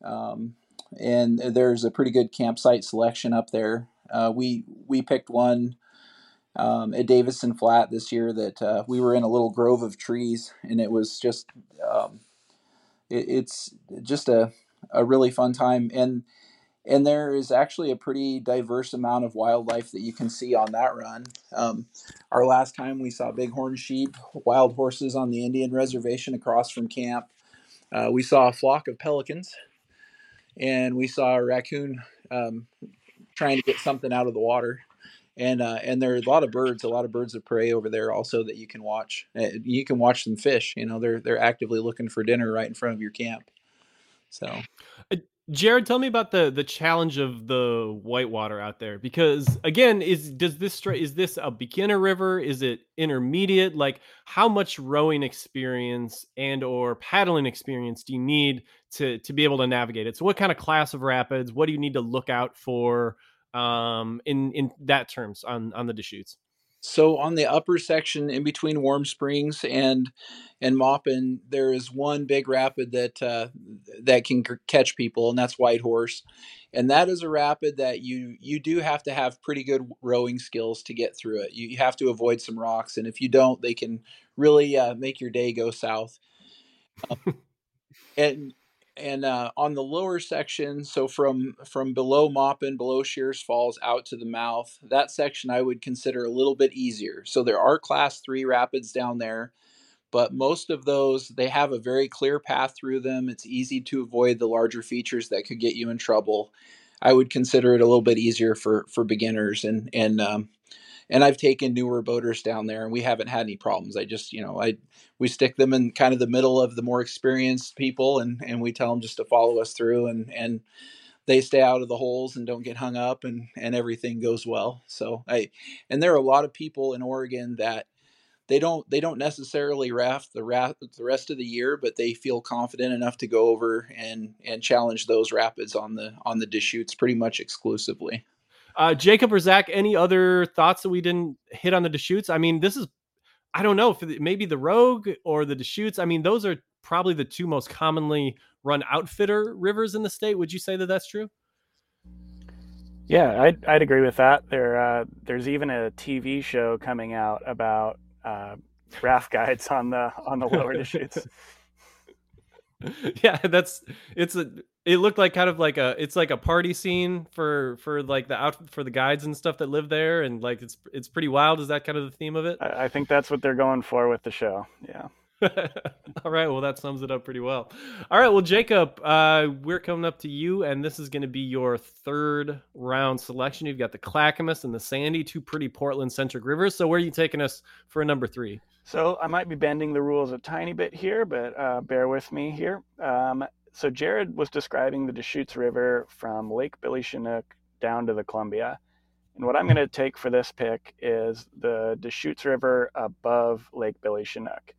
um, and there's a pretty good campsite selection up there. Uh, we we picked one um, at Davison Flat this year that uh, we were in a little grove of trees, and it was just um, it, it's just a a really fun time and and there is actually a pretty diverse amount of wildlife that you can see on that run. Um, our last time we saw bighorn sheep, wild horses on the Indian reservation across from camp. Uh, we saw a flock of pelicans, and we saw a raccoon um, trying to get something out of the water and uh, and there are a lot of birds, a lot of birds of prey over there also that you can watch. Uh, you can watch them fish. You know, they're they're actively looking for dinner right in front of your camp. So, uh, Jared, tell me about the the challenge of the whitewater out there because again, is does this is this a beginner river? Is it intermediate? Like, how much rowing experience and or paddling experience do you need to to be able to navigate it? So, what kind of class of rapids? What do you need to look out for? Um, in in that terms on on the Deschutes? So on the upper section in between Warm Springs and and Maupin, there is one big rapid that uh, that can catch people, and that's White Horse, and that is a rapid that you you do have to have pretty good rowing skills to get through it. You, you have to avoid some rocks, and if you don't, they can really uh, make your day go south. Um, and and uh, on the lower section, so from from below Maupin, below Sherars Falls out to the mouth, that section I would consider a little bit easier. So there are class three rapids down there, but most of those they have a very clear path through them. It's easy to avoid the larger features that could get you in trouble. I would consider it a little bit easier for for beginners and and um, and I've taken newer boaters down there and we haven't had any problems. I just, you know, I we stick them in kind of the middle of the more experienced people and and we tell them just to follow us through and and they stay out of the holes and don't get hung up and and everything goes well. So I and there are a lot of people in Oregon that they don't they don't necessarily raft the raft the rest of the year, but they feel confident enough to go over and and challenge those rapids on the on the Deschutes pretty much exclusively. Uh, Jacob or Zach, any other thoughts that we didn't hit on the Deschutes? I mean, this is, I don't know, if maybe the Rogue or the Deschutes. I mean, those are probably the two most commonly run outfitter rivers in the state. Would you say that that's true? Yeah, I'd, I'd agree with that. There, uh, there's even a TV show coming out about uh, raft guides on the on the lower Deschutes. yeah, that's it's a it looked like kind of like a it's like a party scene for for like the out for the guides and stuff that live there and like it's it's pretty wild is that kind of the theme of it i, I think that's what they're going for with the show yeah All right. Well, that sums it up pretty well. All right. Well, Jacob, uh, we're coming up to you, and this is going to be your third round selection. You've got the Clackamas and the Sandy, two pretty Portland centric rivers. So, where are you taking us for a number three? So, I might be bending the rules a tiny bit here, but uh, bear with me here. Um, so, Jared was describing the Deschutes River from Lake Billy Chinook down to the Columbia. And what I'm going to take for this pick is the Deschutes River above Lake Billy Chinook.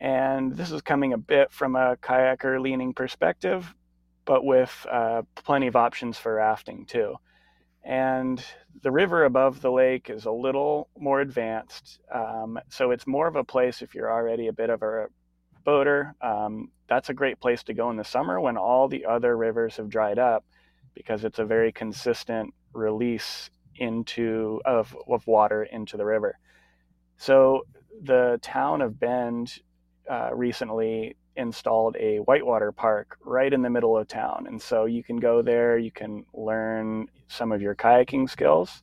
And this is coming a bit from a kayaker leaning perspective, but with uh, plenty of options for rafting too. And the river above the lake is a little more advanced. Um, so it's more of a place if you're already a bit of a boater. Um, that's a great place to go in the summer when all the other rivers have dried up because it's a very consistent release into of, of water into the river. So the town of Bend uh, recently installed a whitewater park right in the middle of town. And so you can go there, you can learn some of your kayaking skills.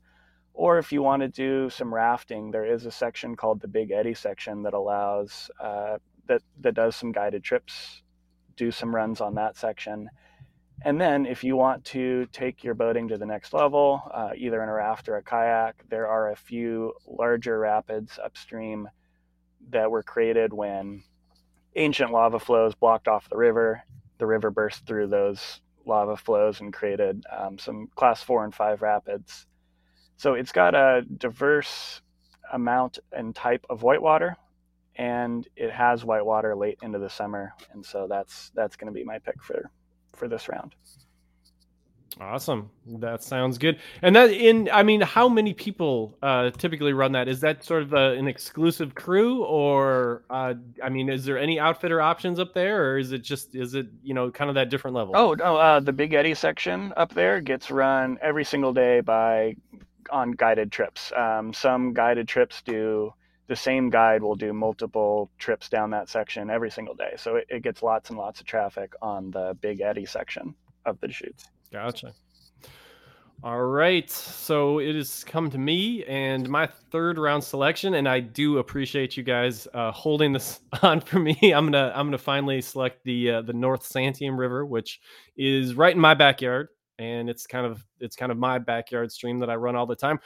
Or if you want to do some rafting, there is a section called the Big Eddy section that allows, uh, that, that does some guided trips, do some runs on that section. And then, if you want to take your boating to the next level, uh, either in a raft or a kayak, there are a few larger rapids upstream that were created when ancient lava flows blocked off the river. The river burst through those lava flows and created um, some class four and five rapids. So it's got a diverse amount and type of whitewater, and it has whitewater late into the summer, and so that's that's going to be my pick for for this round. Awesome. That sounds good. And that in, I mean, how many people uh, typically run that? Is that sort of a, an exclusive crew, or uh, I mean, is there any outfitter options up there, or is it just is it you know kind of that different level? Oh no, uh, the Big Eddy section up there gets run every single day by on guided trips. Um, some guided trips do the same guide will do multiple trips down that section every single day, so it, it gets lots and lots of traffic on the Big Eddy section of the Deschutes. Gotcha. All right, so it has come to me and my third round selection, and I do appreciate you guys uh, holding this on for me. I'm gonna I'm gonna finally select the uh, the North Santiam River, which is right in my backyard, and it's kind of it's kind of my backyard stream that I run all the time.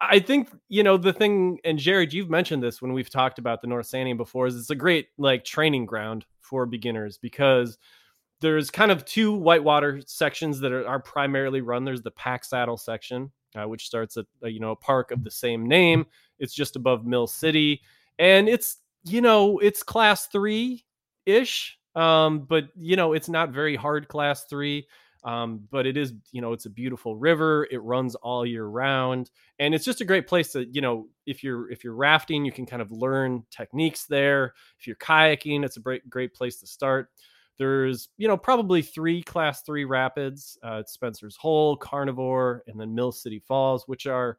I think you know the thing, and Jared, you've mentioned this when we've talked about the North Santiam before. Is it's a great like training ground for beginners because there's kind of two whitewater sections that are, are primarily run. There's the Pack Saddle section, uh, which starts at uh, you know a park of the same name. It's just above Mill City, and it's you know it's class three ish, um, but you know it's not very hard class three. Um, but it is, you know, it's a beautiful river. It runs all year round, and it's just a great place to, you know, if you're if you're rafting, you can kind of learn techniques there. If you're kayaking, it's a great great place to start. There's, you know, probably three class three rapids, uh, Spencer's Hole, Carnivore, and then Mill City Falls, which are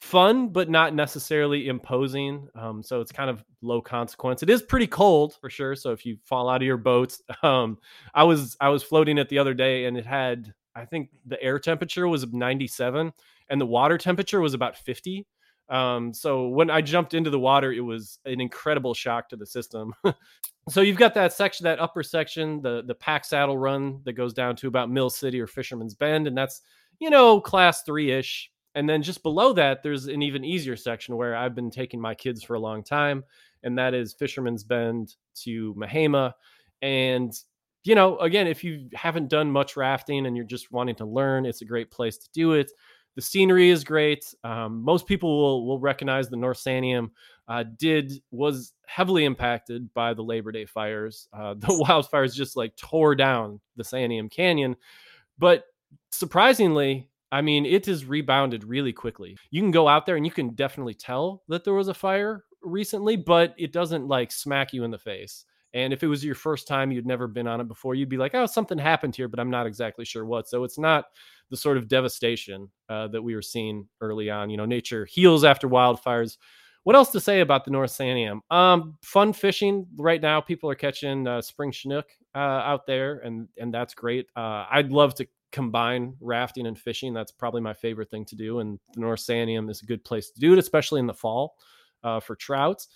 fun but not necessarily imposing. Um, so it's kind of low consequence. It is pretty cold for sure. So if you fall out of your boat, um, I was I was floating it the other day and it had I think the air temperature was 97 and the water temperature was about 50. Um, so when I jumped into the water, it was an incredible shock to the system. so you've got that section, that upper section, the the pack saddle run that goes down to about Mill City or Fisherman's Bend, and that's you know class three ish. And then just below that, there's an even easier section where I've been taking my kids for a long time, and that is Fisherman's Bend to Mehama. And you know, again, if you haven't done much rafting and you're just wanting to learn, it's a great place to do it. The scenery is great. Um, most people will will recognize the North Santiam uh, did was heavily impacted by the Labor Day fires. Uh, the wildfires just like tore down the Santiam Canyon, but surprisingly, I mean, it has rebounded really quickly. You can go out there and you can definitely tell that there was a fire recently, but it doesn't like smack you in the face. And if it was your first time, you'd never been on it before, you'd be like, oh, something happened here, but I'm not exactly sure what. So it's not the sort of devastation uh, that we were seeing early on. You know, nature heals after wildfires. What else to say about the North Santiam? Um, fun fishing right now. People are catching uh, spring chinook uh, out there, and and that's great. Uh, I'd love to combine rafting and fishing. That's probably my favorite thing to do, and the North Santiam is a good place to do it, especially in the fall uh, for trouts.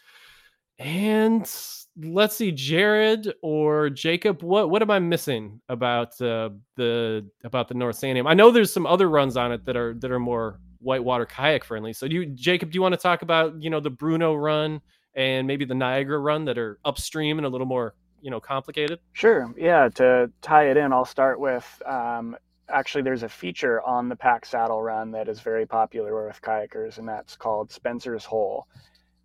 And let's see, Jared or Jacob, what what am I missing about uh, the about the North Santiam? I know there's some other runs on it that are that are more whitewater kayak friendly. So do you, Jacob, do you want to talk about you know the Bruno run and maybe the Niagara run that are upstream and a little more you know complicated? Sure. Yeah. To tie it in, I'll start with um, actually there's a feature on the Pack Saddle Run that is very popular with kayakers, and that's called Spencer's Hole,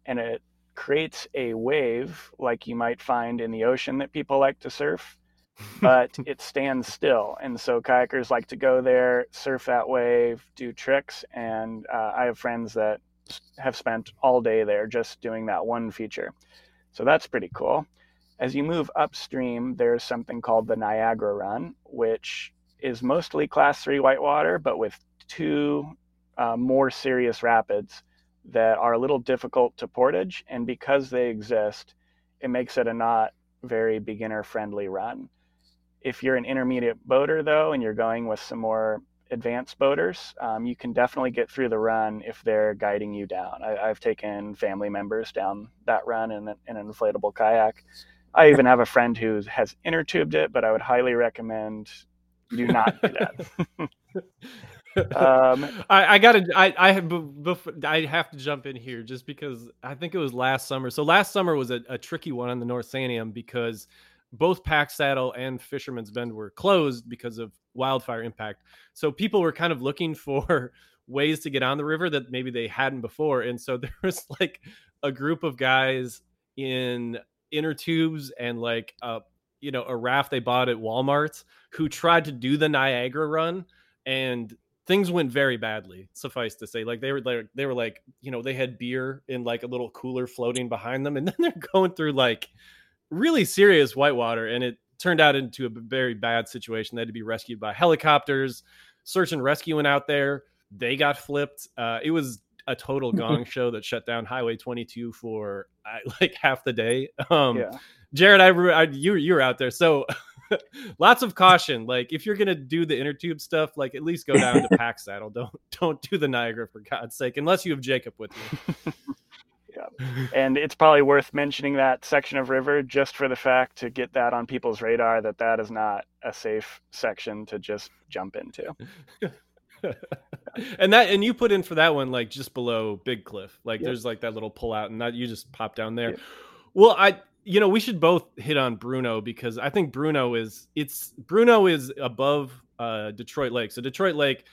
and it creates a wave like you might find in the ocean that people like to surf, but it stands still. And so kayakers like to go there, surf that wave, do tricks. And uh, I have friends that have spent all day there just doing that one feature. So that's pretty cool. As you move upstream, there's something called the Niagara Run, which is mostly class three whitewater, but with two uh, more serious rapids that are a little difficult to portage. And because they exist, it makes it a not very beginner friendly run. If you're an intermediate boater, though, and you're going with some more advanced boaters, um, you can definitely get through the run if they're guiding you down. I, have taken family members down that run in, in an inflatable kayak. I even have a friend who has inner tubed it, but I would highly recommend do not do that. um, I, I gotta, I, I I have to jump in here just because I think it was last summer. So last summer was a, a tricky one on the North Santiam because both Pack Saddle and Fisherman's Bend were closed because of wildfire impact. So people were kind of looking for ways to get on the river that maybe they hadn't before. And so there was like a group of guys in inner tubes and like a you know a raft they bought at Walmart who tried to do the Niagara run and things went very badly suffice to say. Like they were like they were like you know they had beer in like a little cooler floating behind them and then they're going through like really serious whitewater and it turned out into a very bad situation. They had to be rescued by helicopters. Search and rescue went out there. They got flipped. Uh, it was a total gong show that shut down highway 22 for uh, like half the day. Um yeah. jared I, I you you were out there. So lots of caution. Like if you're gonna do the inner tube stuff, like at least go down to pack saddle. Don't don't do the Niagara for God's sake, unless you have Jacob with you. yeah, and it's probably worth mentioning that section of river just for the fact to get that on people's radar that that is not a safe section to just jump into. and that and you put in for that one like just below Big Cliff. Like yep. there's like that little pull out, and that you just pop down there. Yep. Well, I you know, we should both hit on Bruno because I think Bruno is it's Bruno is above uh, Detroit Lake. So Detroit Lake,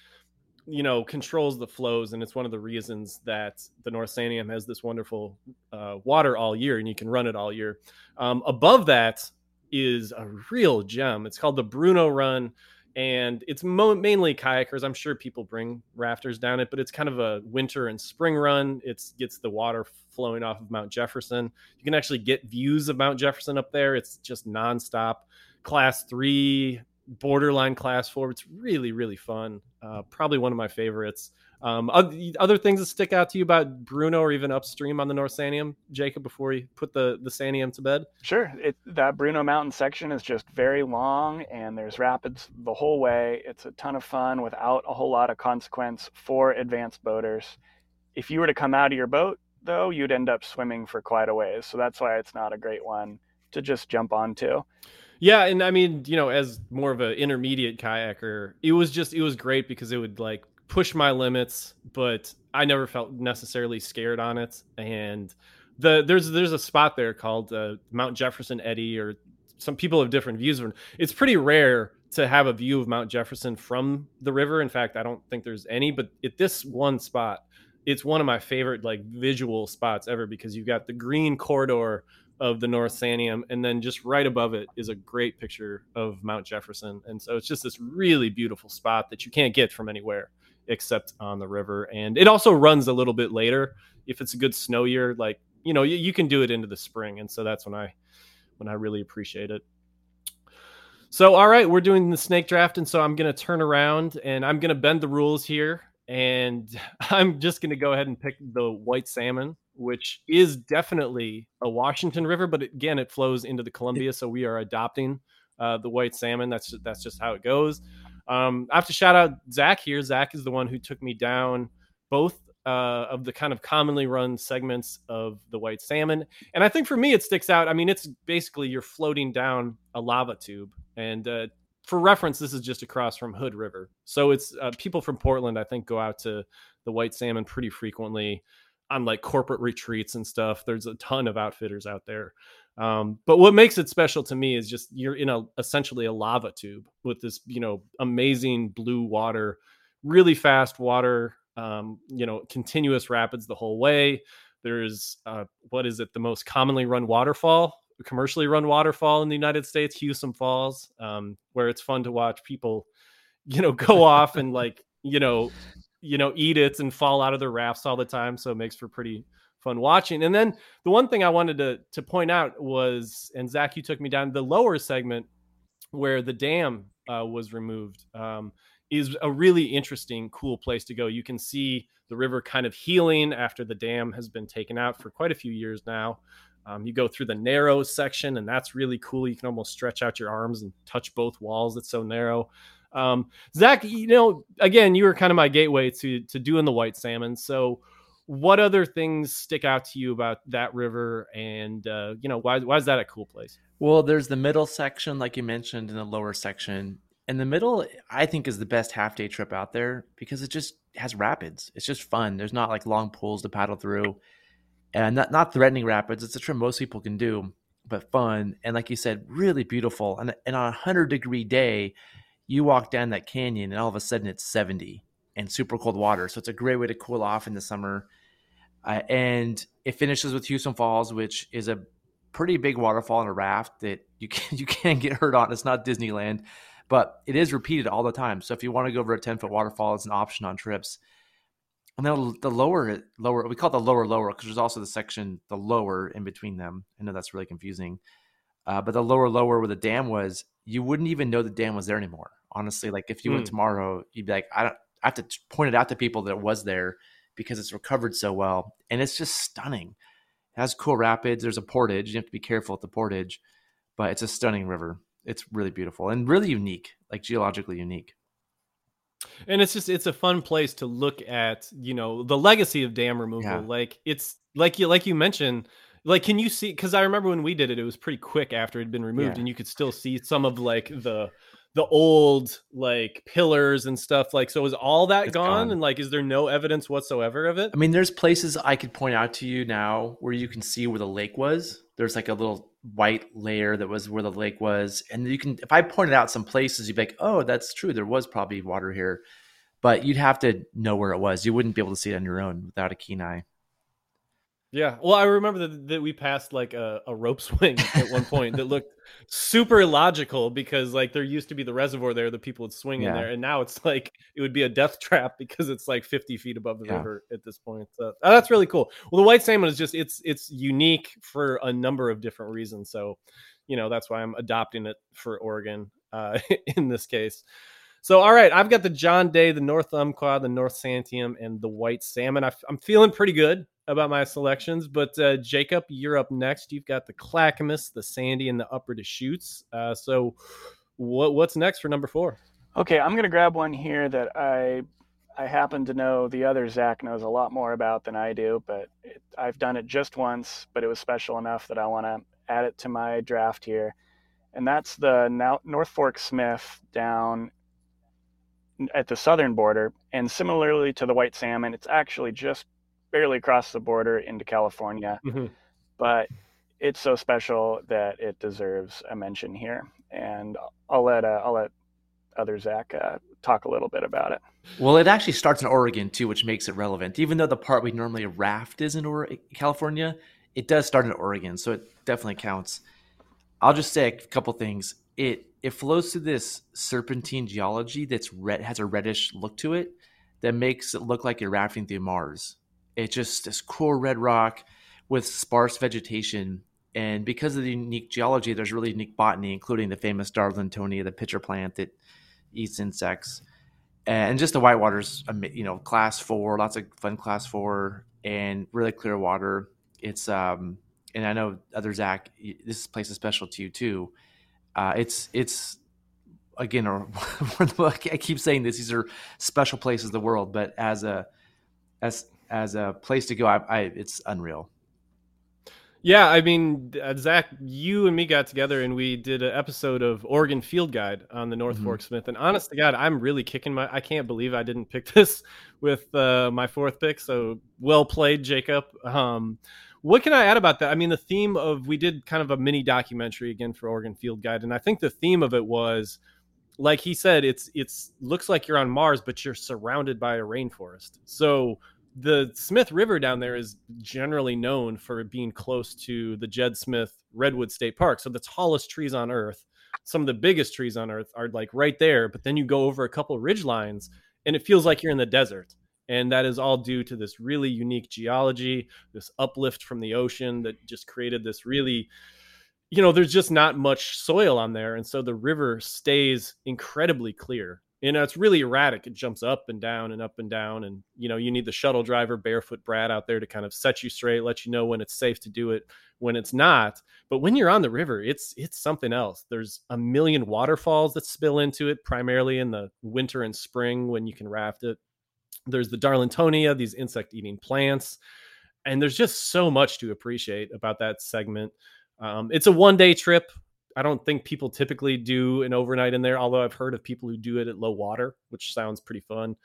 you know, controls the flows, and it's one of the reasons that the North Santiam has this wonderful uh, water all year, and you can run it all year. Um, above that is a real gem. It's called the Bruno Run and it's mo- mainly kayakers. I'm sure people bring rafters down it, but it's kind of a winter and spring run. It gets the water flowing off of Mount Jefferson. You can actually get views of Mount Jefferson up there. It's just nonstop. Class three, borderline class four. It's really, really fun. Uh, probably one of my favorites. Um, other things that stick out to you about Bruno or even upstream on the North Santiam, Jacob, before you put the, the Santiam to bed? Sure. It, that Bruno Mountain section is just very long and there's rapids the whole way. It's a ton of fun without a whole lot of consequence for advanced boaters. If you were to come out of your boat, though, you'd end up swimming for quite a ways. So that's why it's not a great one to just jump onto. Yeah, and I mean, you know, as more of an intermediate kayaker, it was just it was great because it would like push my limits, but I never felt necessarily scared on it. And the there's there's a spot there called uh, Mount Jefferson Eddy, or some people have different views. It's pretty rare to have a view of Mount Jefferson from the river. In fact, I don't think there's any. But at this one spot, it's one of my favorite like visual spots ever because you've got the green corridor of the North Santiam, and then just right above it is a great picture of Mount Jefferson. And so it's just this really beautiful spot that you can't get from anywhere except on the river. And it also runs a little bit later if it's a good snow year. Like you know, you, you can do it into the spring, and so that's when I when I really appreciate it. So, all right, we're doing the snake draft, and so I'm to turn around and I'm to bend the rules here, and I'm just to go ahead and pick the white salmon, which is definitely a Washington River, but again, it flows into the Columbia, so we are adopting uh, the white salmon. That's that's just how it goes. Um, I have to shout out Zach here. Zach is the one who took me down both uh, of the kind of commonly run segments of the white salmon. And I think for me, it sticks out. I mean, it's basically you're floating down a lava tube. And uh, for reference, this is just across from Hood River. So it's uh, people from Portland, I think, go out to the white salmon pretty frequently on like corporate retreats and stuff. There's a ton of outfitters out there. Um, but what makes it special to me is just you're in a essentially a lava tube with this, you know, amazing blue water, really fast water, um, you know, continuous rapids the whole way. There's uh, what is it, the most commonly run waterfall, commercially run waterfall in the United States, Husum Falls, um, where it's fun to watch people, you know, go off and like, you know, you know, eat it and fall out of their rafts all the time. So it makes for pretty fun watching. And then the one thing I wanted to to point out was, and Zach, you took me down the lower segment where the dam uh, was removed. Um, is a really interesting, cool place to go. You can see the river kind of healing after the dam has been taken out for quite a few years now. Um, you go through the narrow section, and that's really cool. You can almost stretch out your arms and touch both walls. It's so narrow. Um, Zach, you know, again, you were kind of my gateway to to doing the white salmon. So, what other things stick out to you about that river, and uh, you know, why why is that a cool place? Well, there's the middle section, like you mentioned, in the lower section. And the middle, I think, is the best half day trip out there because it just has rapids. It's just fun. There's not like long pools to paddle through, and not not threatening rapids. It's a trip most people can do, but fun. And like you said, really beautiful. And and on a hundred degree day, you walk down that canyon and all of a sudden it's 70 and super cold water. So it's a great way to cool off in the summer. Uh, and it finishes with Husum Falls, which is a pretty big waterfall and a raft that you can you can get hurt on. It's not Disneyland, but it is repeated all the time. So if you want to go over a 10 foot waterfall, it's an option on trips. And then the lower lower we call it the lower lower because there's also the section the lower in between them. I know that's really confusing. Uh, but the lower lower where the dam was, you wouldn't even know the dam was there anymore honestly. Like if you mm. went hmm. tomorrow, you'd be like, I don't I have to point it out to people that it was there because it's recovered so well. And it's just stunning. It has cool rapids. There's a portage. You have to be careful at the portage, but it's a stunning river. It's really beautiful and really unique, like geologically unique. And it's just it's a fun place to look at, you know, the legacy of dam removal. Yeah. Like it's like you like you mentioned, like can you see because i remember when we did it it was pretty quick after it had been removed yeah. and you could still see some of like the the old like pillars and stuff like so is all that gone? gone? and like is there no evidence whatsoever of it? I mean there's places i could point out to you now where you can see where the lake was. There's like a little white layer that was where the lake was. And you can if i pointed out some places you'd be like oh that's true. There was probably water here. But you'd have to know where it was. You wouldn't be able to see it on your own without a keen eye yeah. Well, I remember that, that we passed like a, a rope swing at one point that looked super logical because like there used to be the reservoir there that people would swing yeah. in there. And now it's like it would be a death trap because it's like 50 feet above the yeah. river at this point. So oh, that's really cool. Well, the white salmon is just, it's, it's unique for a number of different reasons. So, you know, that's why I'm adopting it for Oregon uh, in this case. So, all right, I've got the John Day, the North Umpqua, the North Santiam, and the White Salmon. I, am feeling pretty good about my selections, but uh, Jacob, you're up next. You've got the Clackamas, the Sandy, and the Upper Deschutes. Uh, so, what what's next for number four? Okay, I'm gonna grab one here that I I happen to know the other Zach knows a lot more about than I do, but it, I've done it just once, but it was special enough that I want to add it to my draft here, and that's the North Fork Smith down at the southern border. And similarly to the white salmon, it's actually just barely across the border into California. Mm-hmm. But it's so special that it deserves a mention here. And I'll let uh, I'll let other Zach uh, talk a little bit about it. Well, it actually starts in Oregon too, which makes it relevant. Even though the part we normally raft is in or- California, it does start in Oregon, so it definitely counts. I'll just say a couple things. It it flows through this serpentine geology that's red has a reddish look to it that makes it look like you're rafting through Mars. It's just this cool red rock with sparse vegetation. And because of the unique geology, there's really unique botany, including the famous Darlingtonia, the pitcher plant that eats insects. And just the whitewater's, you know, class four, lots of fun class four, and really clear water. It's, um, and I know other Zach, this place is special to you too uh, it's it's again, or I keep saying this. These are special places in the world, but as a as as a place to go, I, I it's unreal. Yeah, I mean, uh, Zach, you and me got together and we did an episode of Oregon Field Guide on the North Mhm. Fork Smith. And honest to God, I'm really kicking my. I can't believe I didn't pick this with uh, my fourth pick. So well played, Jacob. Um, what can I add about that? I mean, the theme of we did kind of a mini documentary again for Oregon Field Guide, and I think the theme of it was, like he said, it's it's looks like you're on Mars, but you're surrounded by a rainforest. So the Smith River down there is generally known for being close to the Jed Smith Redwood State Park. So the tallest trees on earth, some of the biggest trees on earth are like right there, but then you go over a couple ridge lines and it feels like you're in the desert. And that is all due to this really unique geology, this uplift from the ocean that just created this really you know, there's just not much soil on there. And so the river stays incredibly clear. You know, it's really erratic. It jumps up and down and up and down. And, you know, you need the shuttle driver, barefoot Brad, out there to kind of set you straight, let you know when it's safe to do it, when it's not. But when you're on the river, it's it's something else. There's a million waterfalls that spill into it, primarily in the winter and spring when you can raft it. There's the Darlingtonia, these insect eating plants. And there's just so much to appreciate about that segment. Um, it's a one day trip. I don't think people typically do an overnight in there, although I've heard of people who do it at low water, which sounds pretty fun.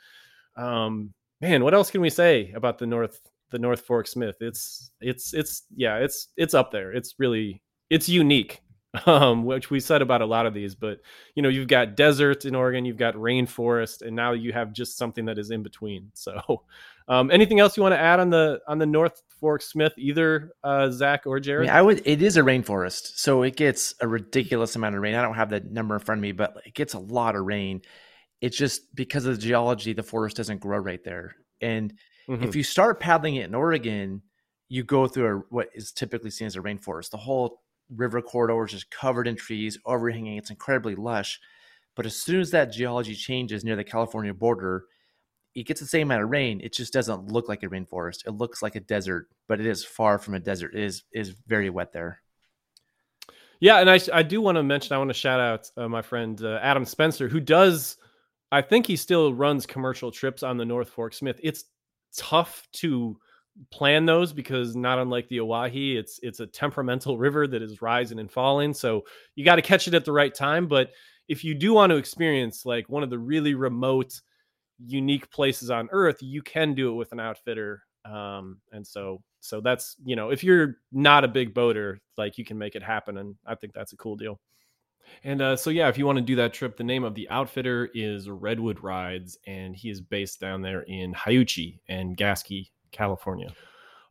Um, man, what else can we say about the North the North Fork Smith? It's it's it's yeah, it's it's up there. It's really it's unique. Um, which we said about a lot of these, but you know, you've got desert in Oregon, you've got rainforest, and now you have just something that is in between. So, um, anything else you want to add on the on the North Fork Smith, either uh, Zach or I mean, I would. It is a rainforest, so it gets a ridiculous amount of rain. I don't have the number in front of me, but it gets a lot of rain. It's just because of the geology, the forest doesn't grow right there. And Mhm. if you start paddling it in Oregon, you go through a, what is typically seen as a rainforest. The whole river corridor is just covered in trees, overhanging. It's incredibly lush. But as soon as that geology changes near the California border, it gets the same amount of rain. It just doesn't look like a rainforest. It looks like a desert, but it is far from a desert. It is is very wet there. Yeah, and I I do want to mention I want to shout out uh, my friend uh, Adam Spencer who does I think he still runs commercial trips on the North Fork Smith. It's tough to plan those because not unlike the Owyhee, it's it's a temperamental river that is rising and falling. So you got to catch it at the right time. But if you do want to experience like one of the really remote, unique places on Earth, you can do it with an outfitter. Um, and so so that's you know if you're not a big boater, like you can make it happen, and I think that's a cool deal. And uh, so, yeah, if you want to do that trip, the name of the outfitter is Redwood Rides, and he is based down there in Hiouchi and Gasquet, California.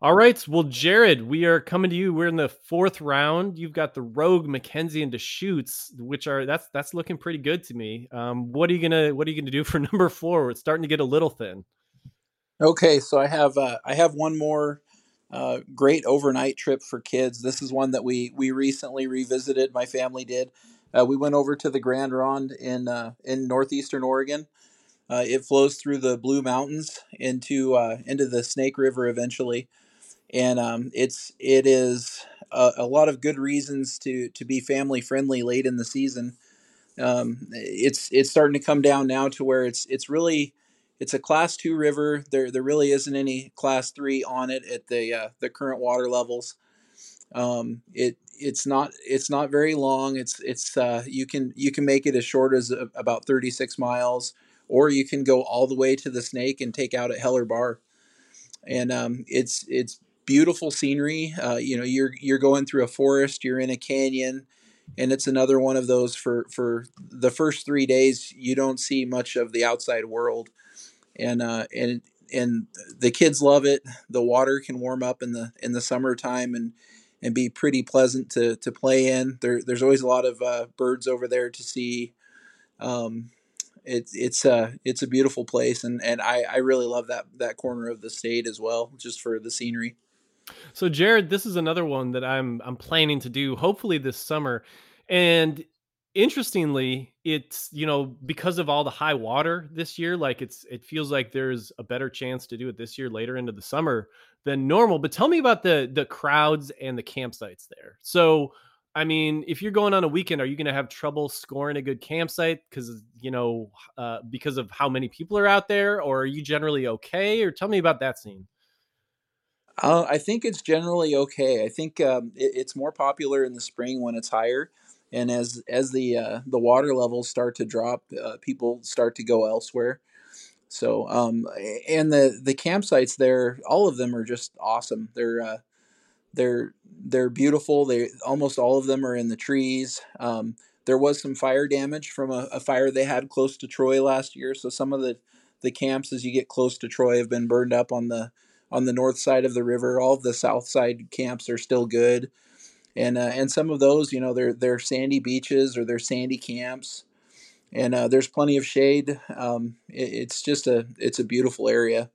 All right, well, Jared, we are coming to you. We're in the fourth round. You've got the Rogue, McKenzie, and Deschutes, which are that's that's looking pretty good to me. Um, what are you gonna What are you gonna do for number four? It's starting to get a little thin. Okay, so I have uh, I have one more uh, great overnight trip for kids. This is one that we we recently revisited. My family did. Uh, we went over to the Grand Ronde in uh, in northeastern Oregon. Uh, it flows through the Blue Mountains into uh, into the Snake River eventually, and um, it's it is a, a lot of good reasons to to be family friendly late in the season. Um, it's it's starting to come down now to where it's it's really it's a class two river. There there really isn't any class three on it at the uh, the current water levels. Um, it it's not it's not very long. It's it's uh, you can you can make it as short as a, about thirty six miles, or you can go all the way to the Snake and take out at Heller Bar, and um, it's it's beautiful scenery. Uh, you know you're you're going through a forest. You're in a canyon. And it's another one of those for, for the first three days. You don't see much of the outside world and uh, and and the kids love it. The water can warm up in the in the summertime and and be pretty pleasant to to play in. There, there's always a lot of uh, birds over there to see. Um, it's it's a it's a beautiful place, and and I, I really love that that corner of the state as well, just for the scenery. So Jared, this is another one that I'm I'm planning to do hopefully this summer. And interestingly, it's you know because of all the high water this year, like it's it feels like there's a better chance to do it this year later into the summer than normal. But tell me about the the crowds and the campsites there. So I mean, if you're going on a weekend, are you going to have trouble scoring a good campsite because you know uh, because of how many people are out there, or are you generally okay? Or tell me about that scene. Uh, I think it's generally okay. I think um, it, it's more popular in the spring when it's higher, and as as the uh, the water levels start to drop, uh, people start to go elsewhere. So, um, and the the campsites there, all of them are just awesome. They're uh, they're they're beautiful. They almost all of them are in the trees. Um, there was some fire damage from a, a, fire they had close to Troy last year, so some of the the camps as you get close to Troy have been burned up on the on the north side of the river. All the south side camps are still good, and uh, and some of those, you know, they're they're sandy beaches or they're sandy camps, and uh, there's plenty of shade. Um, it, it's just a it's a beautiful area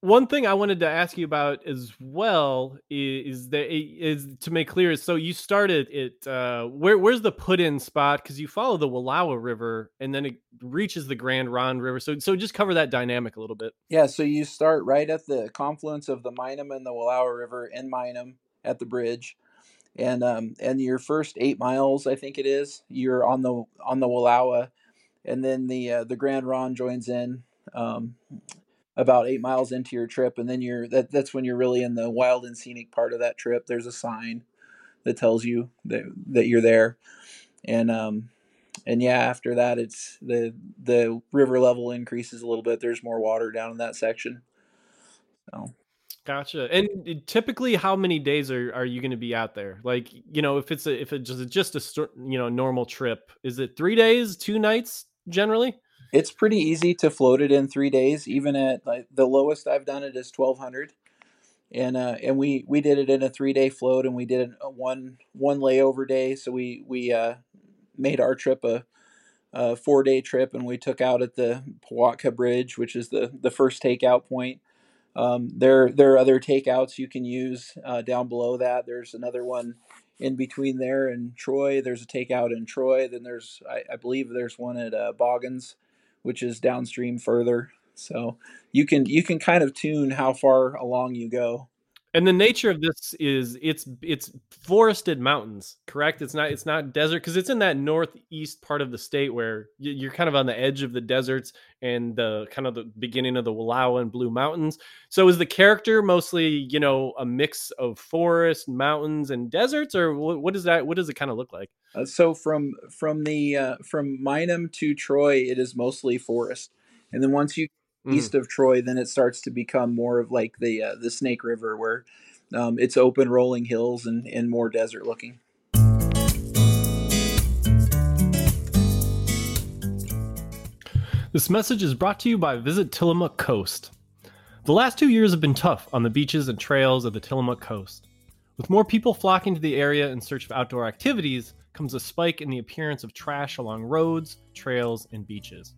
one thing I wanted to ask you about as well is, that is to make clear. So you started it. Uh, where where's the put in spot? Because you follow the Wallowa River and then it reaches the Grand Ronde River. So so just cover that dynamic a little bit. Yeah. So you start right at the confluence of the Minam and the Wallowa River in Minam at the bridge, and um, and your first eight miles, I think it is, you're on the on the Wallowa, and then the uh, the Grand Ronde joins in. Um, about eight miles into your trip, and then you're that that's when you're really in the wild and scenic part of that trip. There's a sign that tells you that that you're there, and um, and yeah, after that, it's the the river level increases a little bit. There's more water down in that section. So. Gotcha. And typically, how many days are, are you going to be out there? Like, you know, if it's a if it's just just a you know normal trip, is it three days, two nights generally? It's pretty easy to float it in three days. Even at like, the lowest I've done it is twelve hundred, and uh, and we we did it in a three day float, and we did a one one layover day. So we we uh, made our trip a, a four day trip, and we took out at the Powwatka Bridge, which is the the first takeout point. Um, there there are other takeouts you can use uh, down below that. There's another one in between there and Troy. There's a takeout in Troy. Then there's I, I believe there's one at uh, Boggan's which is downstream further. So you can you can kind of tune how far along you go. And the nature of this is it's it's forested mountains, correct? It's not it's not desert because it's in that northeast part of the state where you're kind of on the edge of the deserts and the kind of the beginning of the Wallowa and Blue Mountains. So is the character mostly you know a mix of forest, mountains, and deserts, or what, is that? What does it kind of look like? Uh, so from from the uh, from Minam to Troy, it is mostly forest, and then once you mm. east of Troy, then it starts to become more of like the uh, the Snake River, where um, it's open, rolling hills and, and more desert looking. This message is brought to you by Visit Tillamook Coast. The last two years have been tough on the beaches and trails of the Tillamook Coast. With more people flocking to the area in search of outdoor activities, comes a spike in the appearance of trash along roads, trails, and beaches.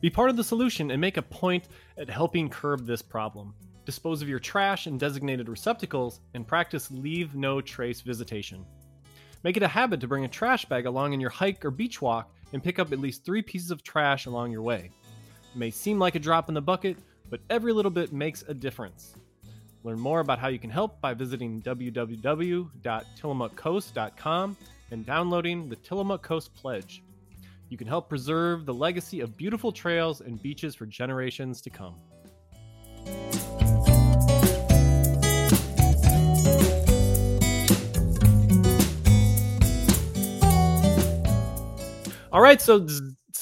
Be part of the solution and make a point at helping curb this problem. Dispose of your trash in designated receptacles and practice leave no trace visitation. Make it a habit to bring a trash bag along in your hike or beach walk and pick up at least three pieces of trash along your way. It may seem like a drop in the bucket, but every little bit makes a difference. Learn more about how you can help by visiting www.tillamookcoast.com and downloading the Tillamook Coast Pledge you can help preserve the legacy of beautiful trails and beaches for generations to come. All right, so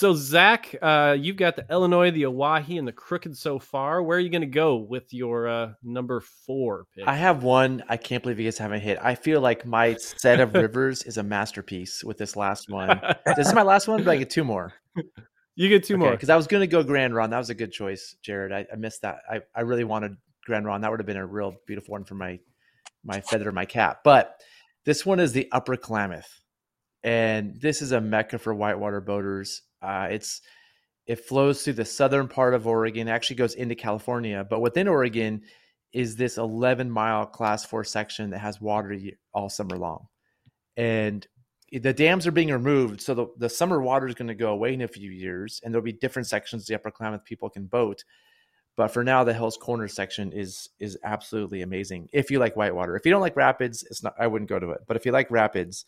so Zach, uh, you've got the Illinois, the Owyhee, and the Crooked so far. Where are you going to go with your uh, number four pick? I have one. I can't believe you guys haven't hit. I feel like my set of rivers is a masterpiece with this last one. this is my last one, but I get two more. You get two okay, more because I was going to go Grand Ronde. That was a good choice, Jared. I, I missed that. I, I really wanted Grand Ronde. That would have been a real beautiful one for my my feather, my cap. But this one is the Upper Klamath, and this is a mecca for whitewater boaters. Uh, it's it flows through the southern part of Oregon, actually goes into California, but within Oregon is this 11 mile class four section that has water all summer long. And the dams are being removed. So the, the summer water is going to go away in a few years, and there'll be different sections the upper Klamath people can boat. But for now, the Hell's Corner section is is absolutely amazing. If you like whitewater, if you don't like rapids, it's not. I wouldn't go to it. But if you like rapids,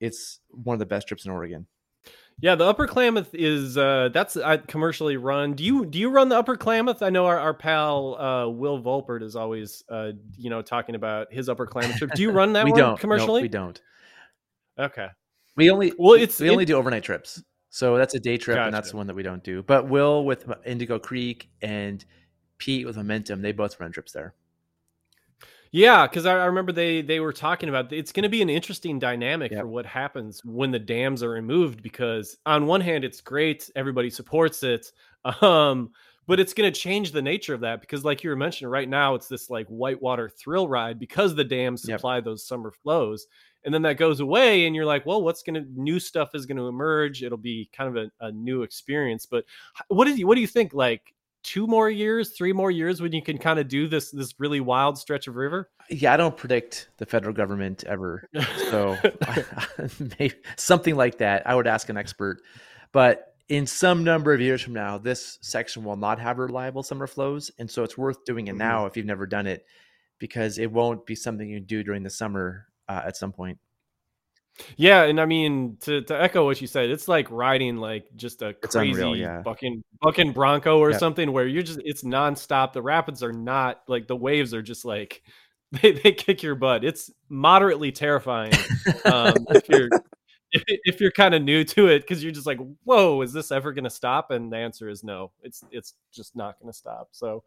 it's one of the best trips in Oregon. Yeah, the Upper Klamath is uh, that's uh, commercially run. Do you do you run the Upper Klamath? I know our, our pal uh, Will Volpert is always uh, you know talking about his Upper Klamath trip. Do you run that we one don't commercially? We don't. Okay. We only Well, it's we it- only do overnight trips. So that's a day trip, and that's the one that we don't do. But Will with Indigo Creek and Pete with Momentum, they both run trips there. Yeah, because I, I remember they they were talking about it's going to be an interesting dynamic Yep. for what happens when the dams are removed. Because on one hand, it's great, everybody supports it, um, but it's going to change the nature of that. Because like you were mentioning, right now it's this like whitewater thrill ride because the dams Yep. supply those summer flows, and then that goes away, and you're like, well, what's going to new stuff is going to emerge? It'll be kind of a, a new experience. But what do you what do you think? Like two more years, three more years when you can kind of do this this really wild stretch of river? Yeah, I don't predict the federal government ever. So maybe something like that. I would ask an expert. But in some number of years from now, this section will not have reliable summer flows. And so it's worth doing it Mhm. now if you've never done it, because it won't be something you do during the summer uh, at some point. Yeah, and I mean to, to echo what you said, it's like riding like just a It's crazy unreal, yeah. bucking bucking bronco or Yep. something where you're just it's nonstop. The rapids are not like the waves are just like they, they kick your butt. It's moderately terrifying um, if you're if, if you're kind of new to it because you're just like, whoa, is this ever going to stop? And the answer is no. It's it's just not going to stop. So,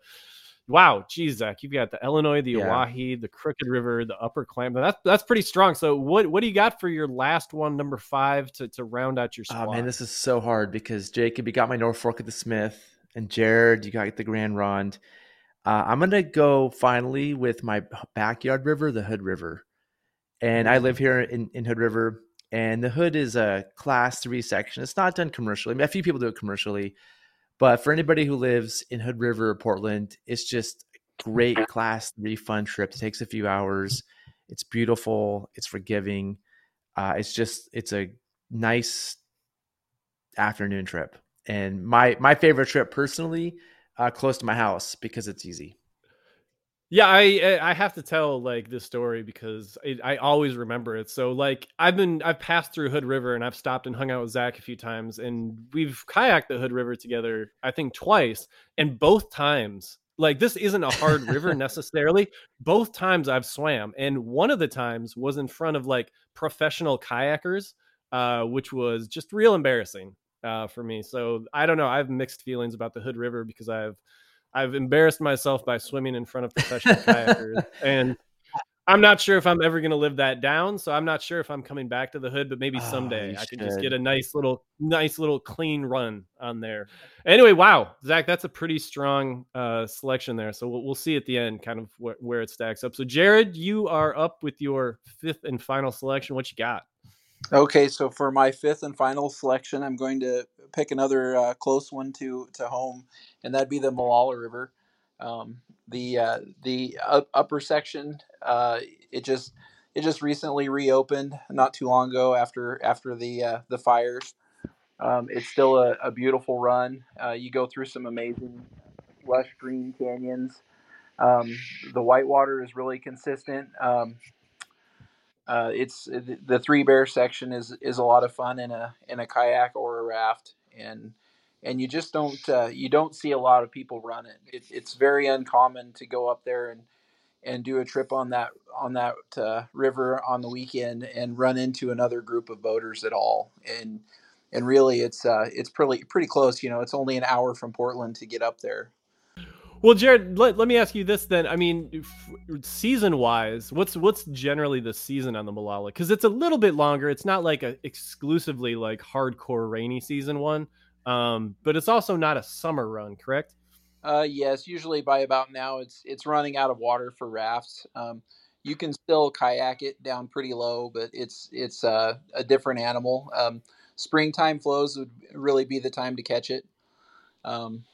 wow, geez, Zach, you've got the Illinois, the Yeah. Owyhee, the Crooked River, the Upper Klamath. That's that's pretty strong. So, what what do you got for your last one, number five, to to round out your squad? Oh man, this is so hard because Jacob, you got my North Fork of the Smith, and Jared, you got the Grand Ronde. Uh, I'm gonna go finally with my backyard river, the Hood River, and I live here in, in Hood River, and the Hood is a Class Three section. It's not done commercially. I mean, a few people do it commercially, but for anybody who lives in Hood River or Portland, it's just great Class Three fun trip. It takes a few hours. It's beautiful. It's forgiving. Uh, it's just it's a nice afternoon trip and my my favorite trip personally uh, close to my house because it's easy Yeah, I I have to tell like this story because it, I always remember it. So like I've been I've passed through Hood River and I've stopped and hung out with Zach a few times and we've kayaked the Hood River together I think twice and both times like this isn't a hard river necessarily. Both times I've swam and one of the times was in front of like professional kayakers, uh, which was just real embarrassing uh, for me. So I don't know. I have mixed feelings about the Hood River because I've I've embarrassed myself by swimming in front of professional kayakers, and I'm not sure if I'm ever going to live that down. So I'm not sure if I'm coming back to the hood, but maybe Oh, someday you I can just get a nice little, nice little clean run on there. Anyway, wow, Zach, that's a pretty strong uh, selection there. So we'll, we'll see at the end, kind of wh- where it stacks up. So Jared, you are up with your fifth and final selection. What you got? Okay, so for my fifth and final selection, I'm going to pick another uh, close one to to home, and that'd be the Molalla River. Um, the uh, the up, upper section, uh, it just it just recently reopened not too long ago after after the uh, the fires. Um, it's still a, a beautiful run. Uh, you go through some amazing lush green canyons. Um, the whitewater is really consistent. Um, uh, it's the three bear section is is a lot of fun in a in a kayak or a raft, and and you just don't uh, you don't see a lot of people run it. it. It's very uncommon to go up there and and do a trip on that on that uh, river on the weekend and run into another group of boaters at all. And and really, it's uh, it's pretty pretty close. You know, it's only an hour from Portland to get up there. Well, Jared, let, let me ask you this then. I mean, f- season wise, what's what's generally the season on the Molalla? Because it's a little bit longer. It's not like a exclusively like hardcore rainy season one, um, but it's also not a summer run, correct? Uh, yes, usually by about now it's it's running out of water for rafts. Um, you can still kayak it down pretty low, but it's it's uh, a different animal. Um, springtime flows would really be the time to catch it. Um,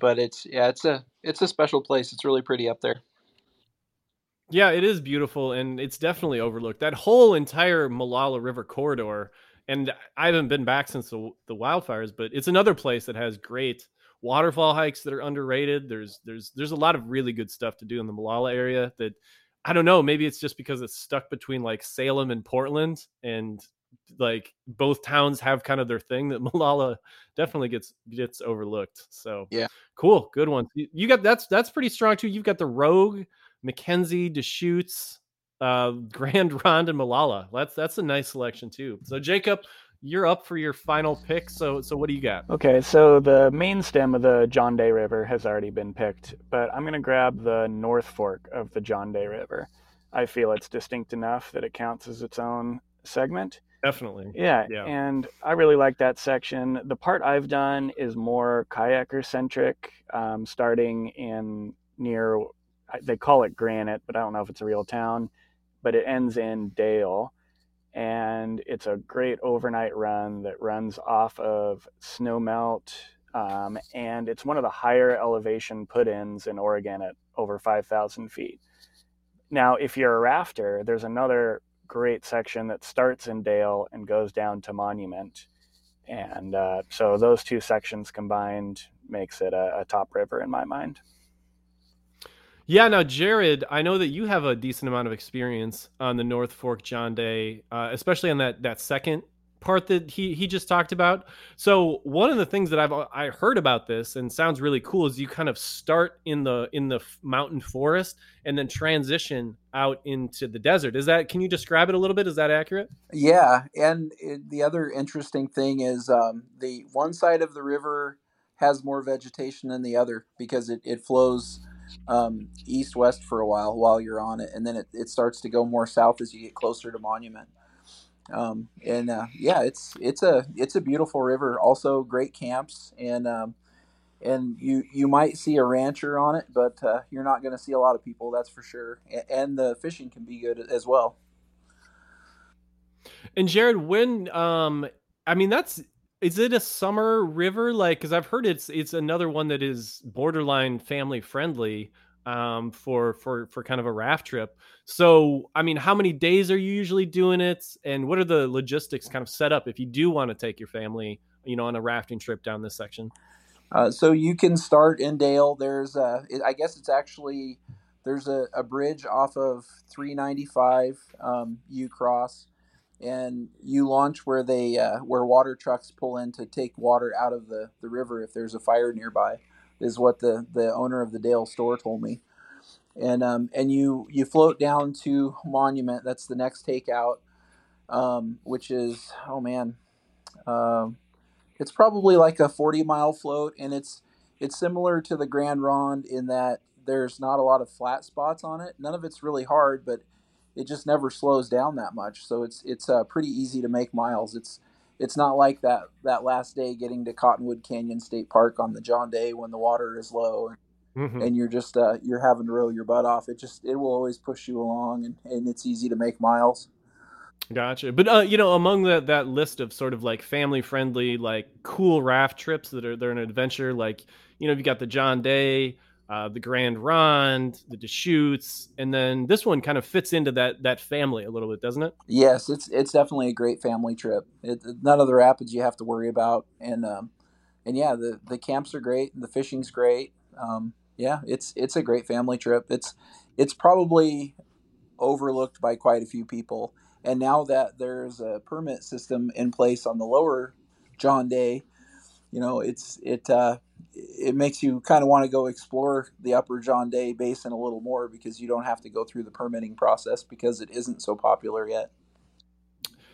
but it's yeah, it's a it's a special place. It's really pretty up there. Yeah, it is beautiful and it's definitely overlooked. That whole entire Molalla River corridor, and I haven't been back since the, the wildfires, but it's another place that has great waterfall hikes that are underrated. There's there's there's a lot of really good stuff to do in the Molalla area that I don't know, maybe it's just because it's stuck between like Salem and Portland and like both towns have kind of their thing that Molalla definitely gets gets overlooked. So Yeah. cool, good one. You, you got that's that's pretty strong too. You've got the Rogue, McKenzie, Deschutes, uh, Grand Ronde, and Molalla. That's that's a nice selection too. So Jacob, you're up for your final pick. So so what do you got? Okay, so the main stem of the John Day River has already been picked, but I'm going to grab the North Fork of the John Day River. I feel it's distinct enough that it counts as its own segment. Definitely. Yeah, Yeah. and I really like that section. The part I've done is more kayaker centric, um, starting in near, they call it Granite, but I don't know if it's a real town, but it ends in Dale. And it's a great overnight run that runs off of snowmelt. Um, and it's one of the higher elevation put ins in Oregon at over 5,000 feet. Now, if you're a rafter, there's another great section that starts in Dale and goes down to Monument. And uh, so those two sections combined makes it a, a top river in my mind. Yeah, now Jared, I know that you have a decent amount of experience on the North Fork John Day, uh, especially on that that second part that he he just talked about. So one of the things that I've I heard about this and sounds really cool is you kind of start in the in the mountain forest and then transition out into the desert. Is that can you describe it a little bit? Is that accurate? Yeah, and it, the other interesting thing is um, the one side of the river has more vegetation than the other because it, it flows um, east west for a while while you're on it, and then it, it starts to go more south as you get closer to Monument. Um, and uh, yeah, it's it's a it's a beautiful river. Also, great camps, and um, and you you might see a rancher on it, but uh, you're not going to see a lot of people. That's for sure. And the fishing can be good as well. And Jared, when um I mean that's is it a summer river like cuz I've heard it's it's another one that is borderline family friendly um for for for kind of a raft trip. So, I mean, how many days are you usually doing it and what are the logistics kind of set up if you do want to take your family, you know, on a rafting trip down this section? Uh, so you can start in Dale. There's, uh, it- I guess it's actually there's a, a bridge off of 395 um, Cross, and you launch where they uh, where water trucks pull in to take water out of the, the river if there's a fire nearby, is what the, the owner of the Dale store told me. And um, and you you float down to Monument. That's the next takeout, um, which is oh man. Um, it's probably like a 40 mile float and it's it's similar to the grand ronde in that there's not a lot of flat spots on it none of it's really hard but it just never slows down that much so it's it's uh, pretty easy to make miles it's it's not like that that last day getting to cottonwood canyon state park on the john day when the water is low Mhm. and you're just uh, you're having to row your butt off it just it will always push you along and, and it's easy to make miles Gotcha. But uh, you know, among that that list of sort of like family friendly, like cool raft trips that are they're an adventure, like you know, you got the John Day, uh, the Grand Ronde, the Deschutes, and then this one kind of fits into that that family a little bit, doesn't it? Yes, it's it's definitely a great family trip. It, none of the rapids you have to worry about, and um, and yeah, the the camps are great, the fishing's great. Um, yeah, it's it's a great family trip. It's it's probably overlooked by quite a few people, and now that there's a permit system in place on the lower John Day, you know, it's it uh, it makes you kind of want to go explore the upper John Day Basin a little more because you don't have to go through the permitting process because it isn't so popular yet.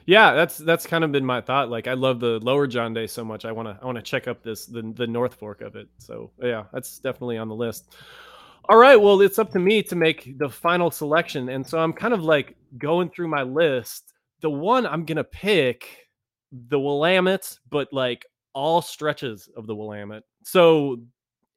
Yeah, that's that's kind of been my thought. Like, I love the Lower John Day so much. I want to I want to check up this the the North Fork of it. So yeah, that's definitely on the list. All right, well, it's up to me to make the final selection, and so I'm kind of like going through my list. The one I'm gonna pick, the Willamette, but like all stretches of the Willamette. So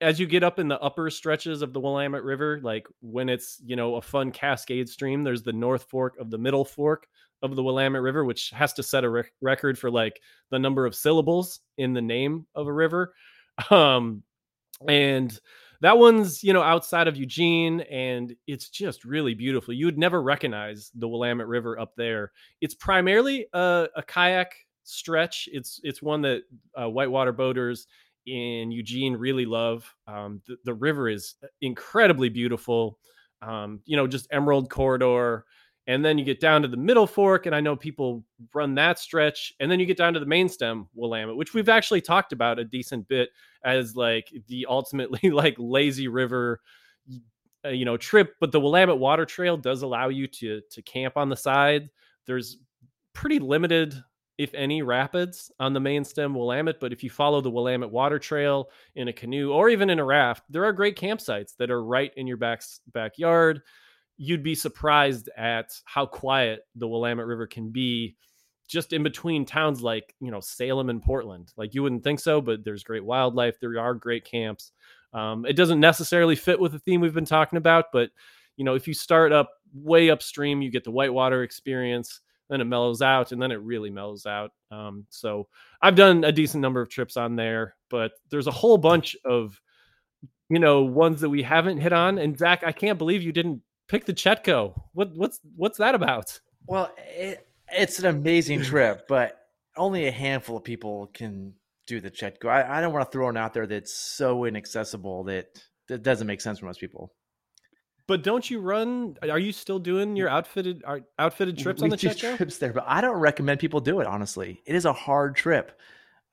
as you get up in the upper stretches of the Willamette River, like when it's you know a fun cascade stream, there's the North Fork of the Middle Fork of the Willamette River, which has to set a rec- record for like the number of syllables in the name of a river. Um, and that one's you know outside of Eugene, and it's just really beautiful. You would never recognize the Willamette River up there. It's primarily a, a kayak stretch. It's it's one that uh, whitewater boaters in Eugene really love. Um, the, the river is incredibly beautiful. Um, you know, just emerald corridor and then you get down to the middle fork and i know people run that stretch and then you get down to the main stem willamette which we've actually talked about a decent bit as like the ultimately like lazy river uh, you know trip but the willamette water trail does allow you to to camp on the side there's pretty limited if any rapids on the main stem willamette but if you follow the willamette water trail in a canoe or even in a raft there are great campsites that are right in your back backyard. You'd be surprised at how quiet the willamette river can be just in between towns like you know salem and portland. Like you wouldn't think so but there's great wildlife there are great camps. Um, it doesn't necessarily fit with the theme we've been talking about, but you know, if you start up way upstream, you get the whitewater experience, then it mellows out, and then it really mellows out. Um, so I've done a decent number of trips on there, but there's a whole bunch of you know ones that we haven't hit on. And Zach, I can't believe you didn't pick the Chetco. What what's what's that about? Well, it, it's an amazing trip, but only a handful of people can do the Chetco. I, I don't want to throw one out there that's so inaccessible that that doesn't make sense for most people. But don't you run? Are you still doing your outfitted outfitted trips we on the do trips there? But I don't recommend people do it. Honestly, it is a hard trip.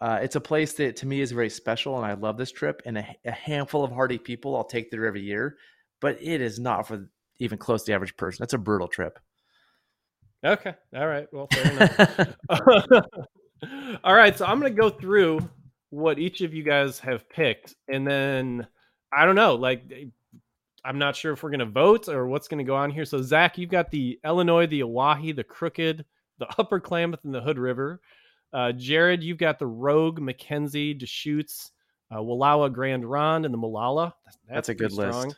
Uh, it's a place that to me is very special, and I love this trip. And a, a handful of hardy people, I'll take there every year. But it is not for even close to the average person. That's a brutal trip. Okay. All right. Well, fair enough. All right, so I'm going to go through what each of you guys have picked, and then I don't know, like I'm not sure if we're going to vote or what's going to go on here. So Zach, you've got the Illinois, the Owyhee, the Crooked, the Upper Klamath, and the Hood River. Uh, Jared, you've got the Rogue, McKenzie, Deschutes, uh, Wallowa, Grande Ronde, and the Molalla. That's, That's a good strong. list.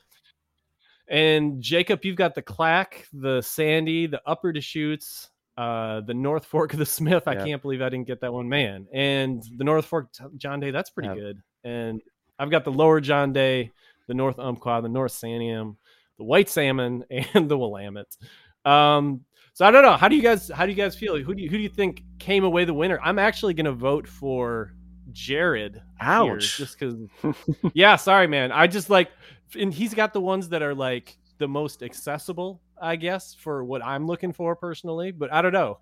And Jacob, you've got the Clack, the Sandy, the Upper Deschutes, uh, the North Fork of the Smith. I can't believe I didn't get that one, man. And the North Fork John Day, that's pretty good. And I've got the Lower John Day, the North Umpqua, the North Santiam, the White Salmon, and the Willamette. Um, so I don't know. How do you guys how do you guys feel? Who do you who do you think came away the winner? I'm actually gonna vote for Jared. Ouch. Here, just because Yeah, sorry, man. I just like and he's got the ones that are like the most accessible, I guess, for what I'm looking for personally. But I don't know.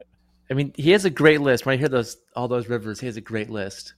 I mean, he has a great list. When I hear those all those rivers, he has a great list.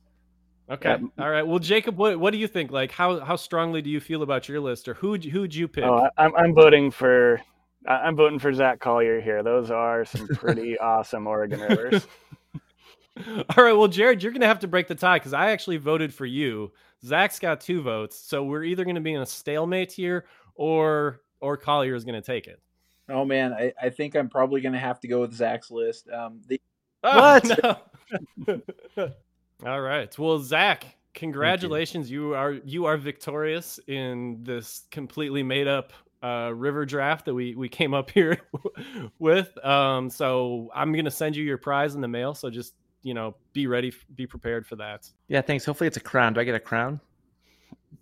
Okay. Yeah. All right. Well, Jacob, what what do you think? Like, how how strongly do you feel about your list, or who who'd you pick? Oh, I'm I'm voting for I'm voting for Zach Collier here. Those are some pretty awesome Oregon rivers. All right. Well, Jared, you're going to have to break the tie because I actually voted for you. Zach's got two votes, so we're either going to be in a stalemate here, or or Collier is going to take it. Oh man, I, I think I'm probably going to have to go with Zach's list. Um, the... oh, what? No. All right. Well, Zach, congratulations. You. you. are you are victorious in this completely made up uh, river draft that we we came up here with. Um, so I'm going to send you your prize in the mail. So just you know, be ready, be prepared for that. Yeah. Thanks. Hopefully, it's a crown. Do I get a crown?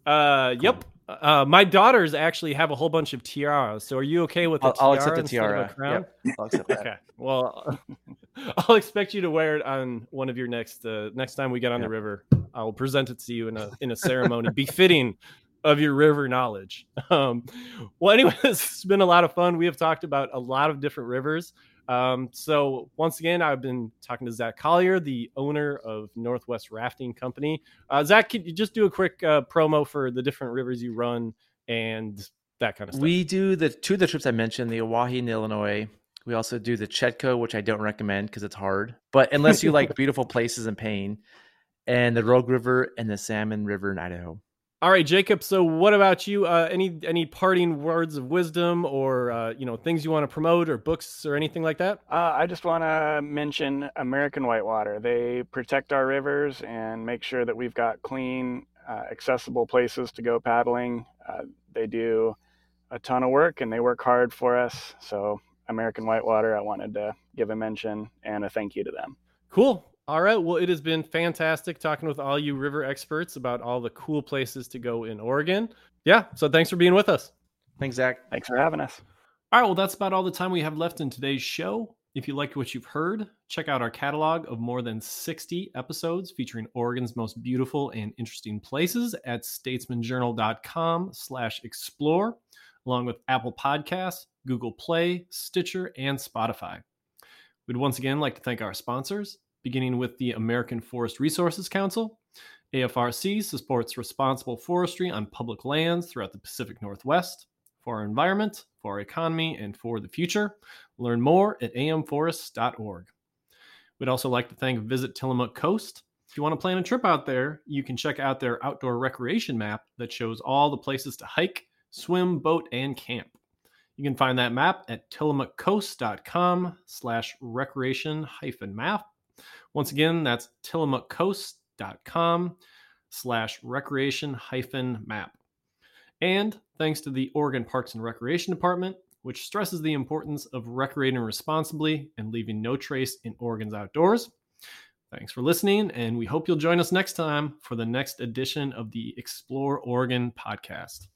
Uh, cool. yep. Uh, my daughters actually have a whole bunch of tiaras. So are you okay with a I'll, I'll accept the tiara. Crown? Yep. I'll accept that. okay. Well, I'll expect you to wear it on one of your next uh, next time we get on the river. I'll present it to you in a in a ceremony befitting of your river knowledge. Um, well, anyways, it's been a lot of fun. We have talked about a lot of different rivers. Um, so once again, I've been talking to Zach Collier, the owner of Northwest Rafting Company. Uh, Zach, can you just do a quick uh, promo for the different rivers you run and that kind of stuff? We do the two of the trips I mentioned, the Owyhee in Illinois. We also do the Chetco, which I don't recommend because it's hard. But unless you like beautiful places and pain, and the Rogue River and the Salmon River in Idaho. All right, Jacob. So, what about you? Uh, any any parting words of wisdom, or uh, you know things you want to promote, or books, or anything like that? Uh, I just want to mention American Whitewater. They protect our rivers and make sure that we've got clean, uh, accessible places to go paddling. Uh, they do a ton of work, and they work hard for us. So, American Whitewater, I wanted to give a mention and a thank you to them. Cool. All right. Well, it has been fantastic talking with all you river experts about all the cool places to go in Oregon. Yeah. So thanks for being with us. Thanks, Zach. Thanks for having us. All right. Well, that's about all the time we have left in today's show. If you liked what you've heard, check out our catalog of more than 60 episodes featuring Oregon's most beautiful and interesting places at statesmanjournal.com slash explore, along with Apple Podcasts, Google Play, Stitcher, and Spotify. We'd once again like to thank our sponsors, beginning with the American Forest Resources Council. AFRC supports responsible forestry on public lands throughout the Pacific Northwest for our environment, for our economy, and for the future. Learn more at amforests.org. We'd also like to thank Visit Tillamook Coast. If you want to plan a trip out there, you can check out their outdoor recreation map that shows all the places to hike, swim, boat, and camp. You can find that map at tillamookcoast.com slash recreation hyphen map. Once again, that's tillamookcoast.com slash recreation hyphen map. And thanks to the Oregon Parks and Recreation Department, which stresses the importance of recreating responsibly and leaving no trace in Oregon's outdoors. Thanks for listening, and we hope you'll join us next time for the next edition of the Explore Oregon podcast.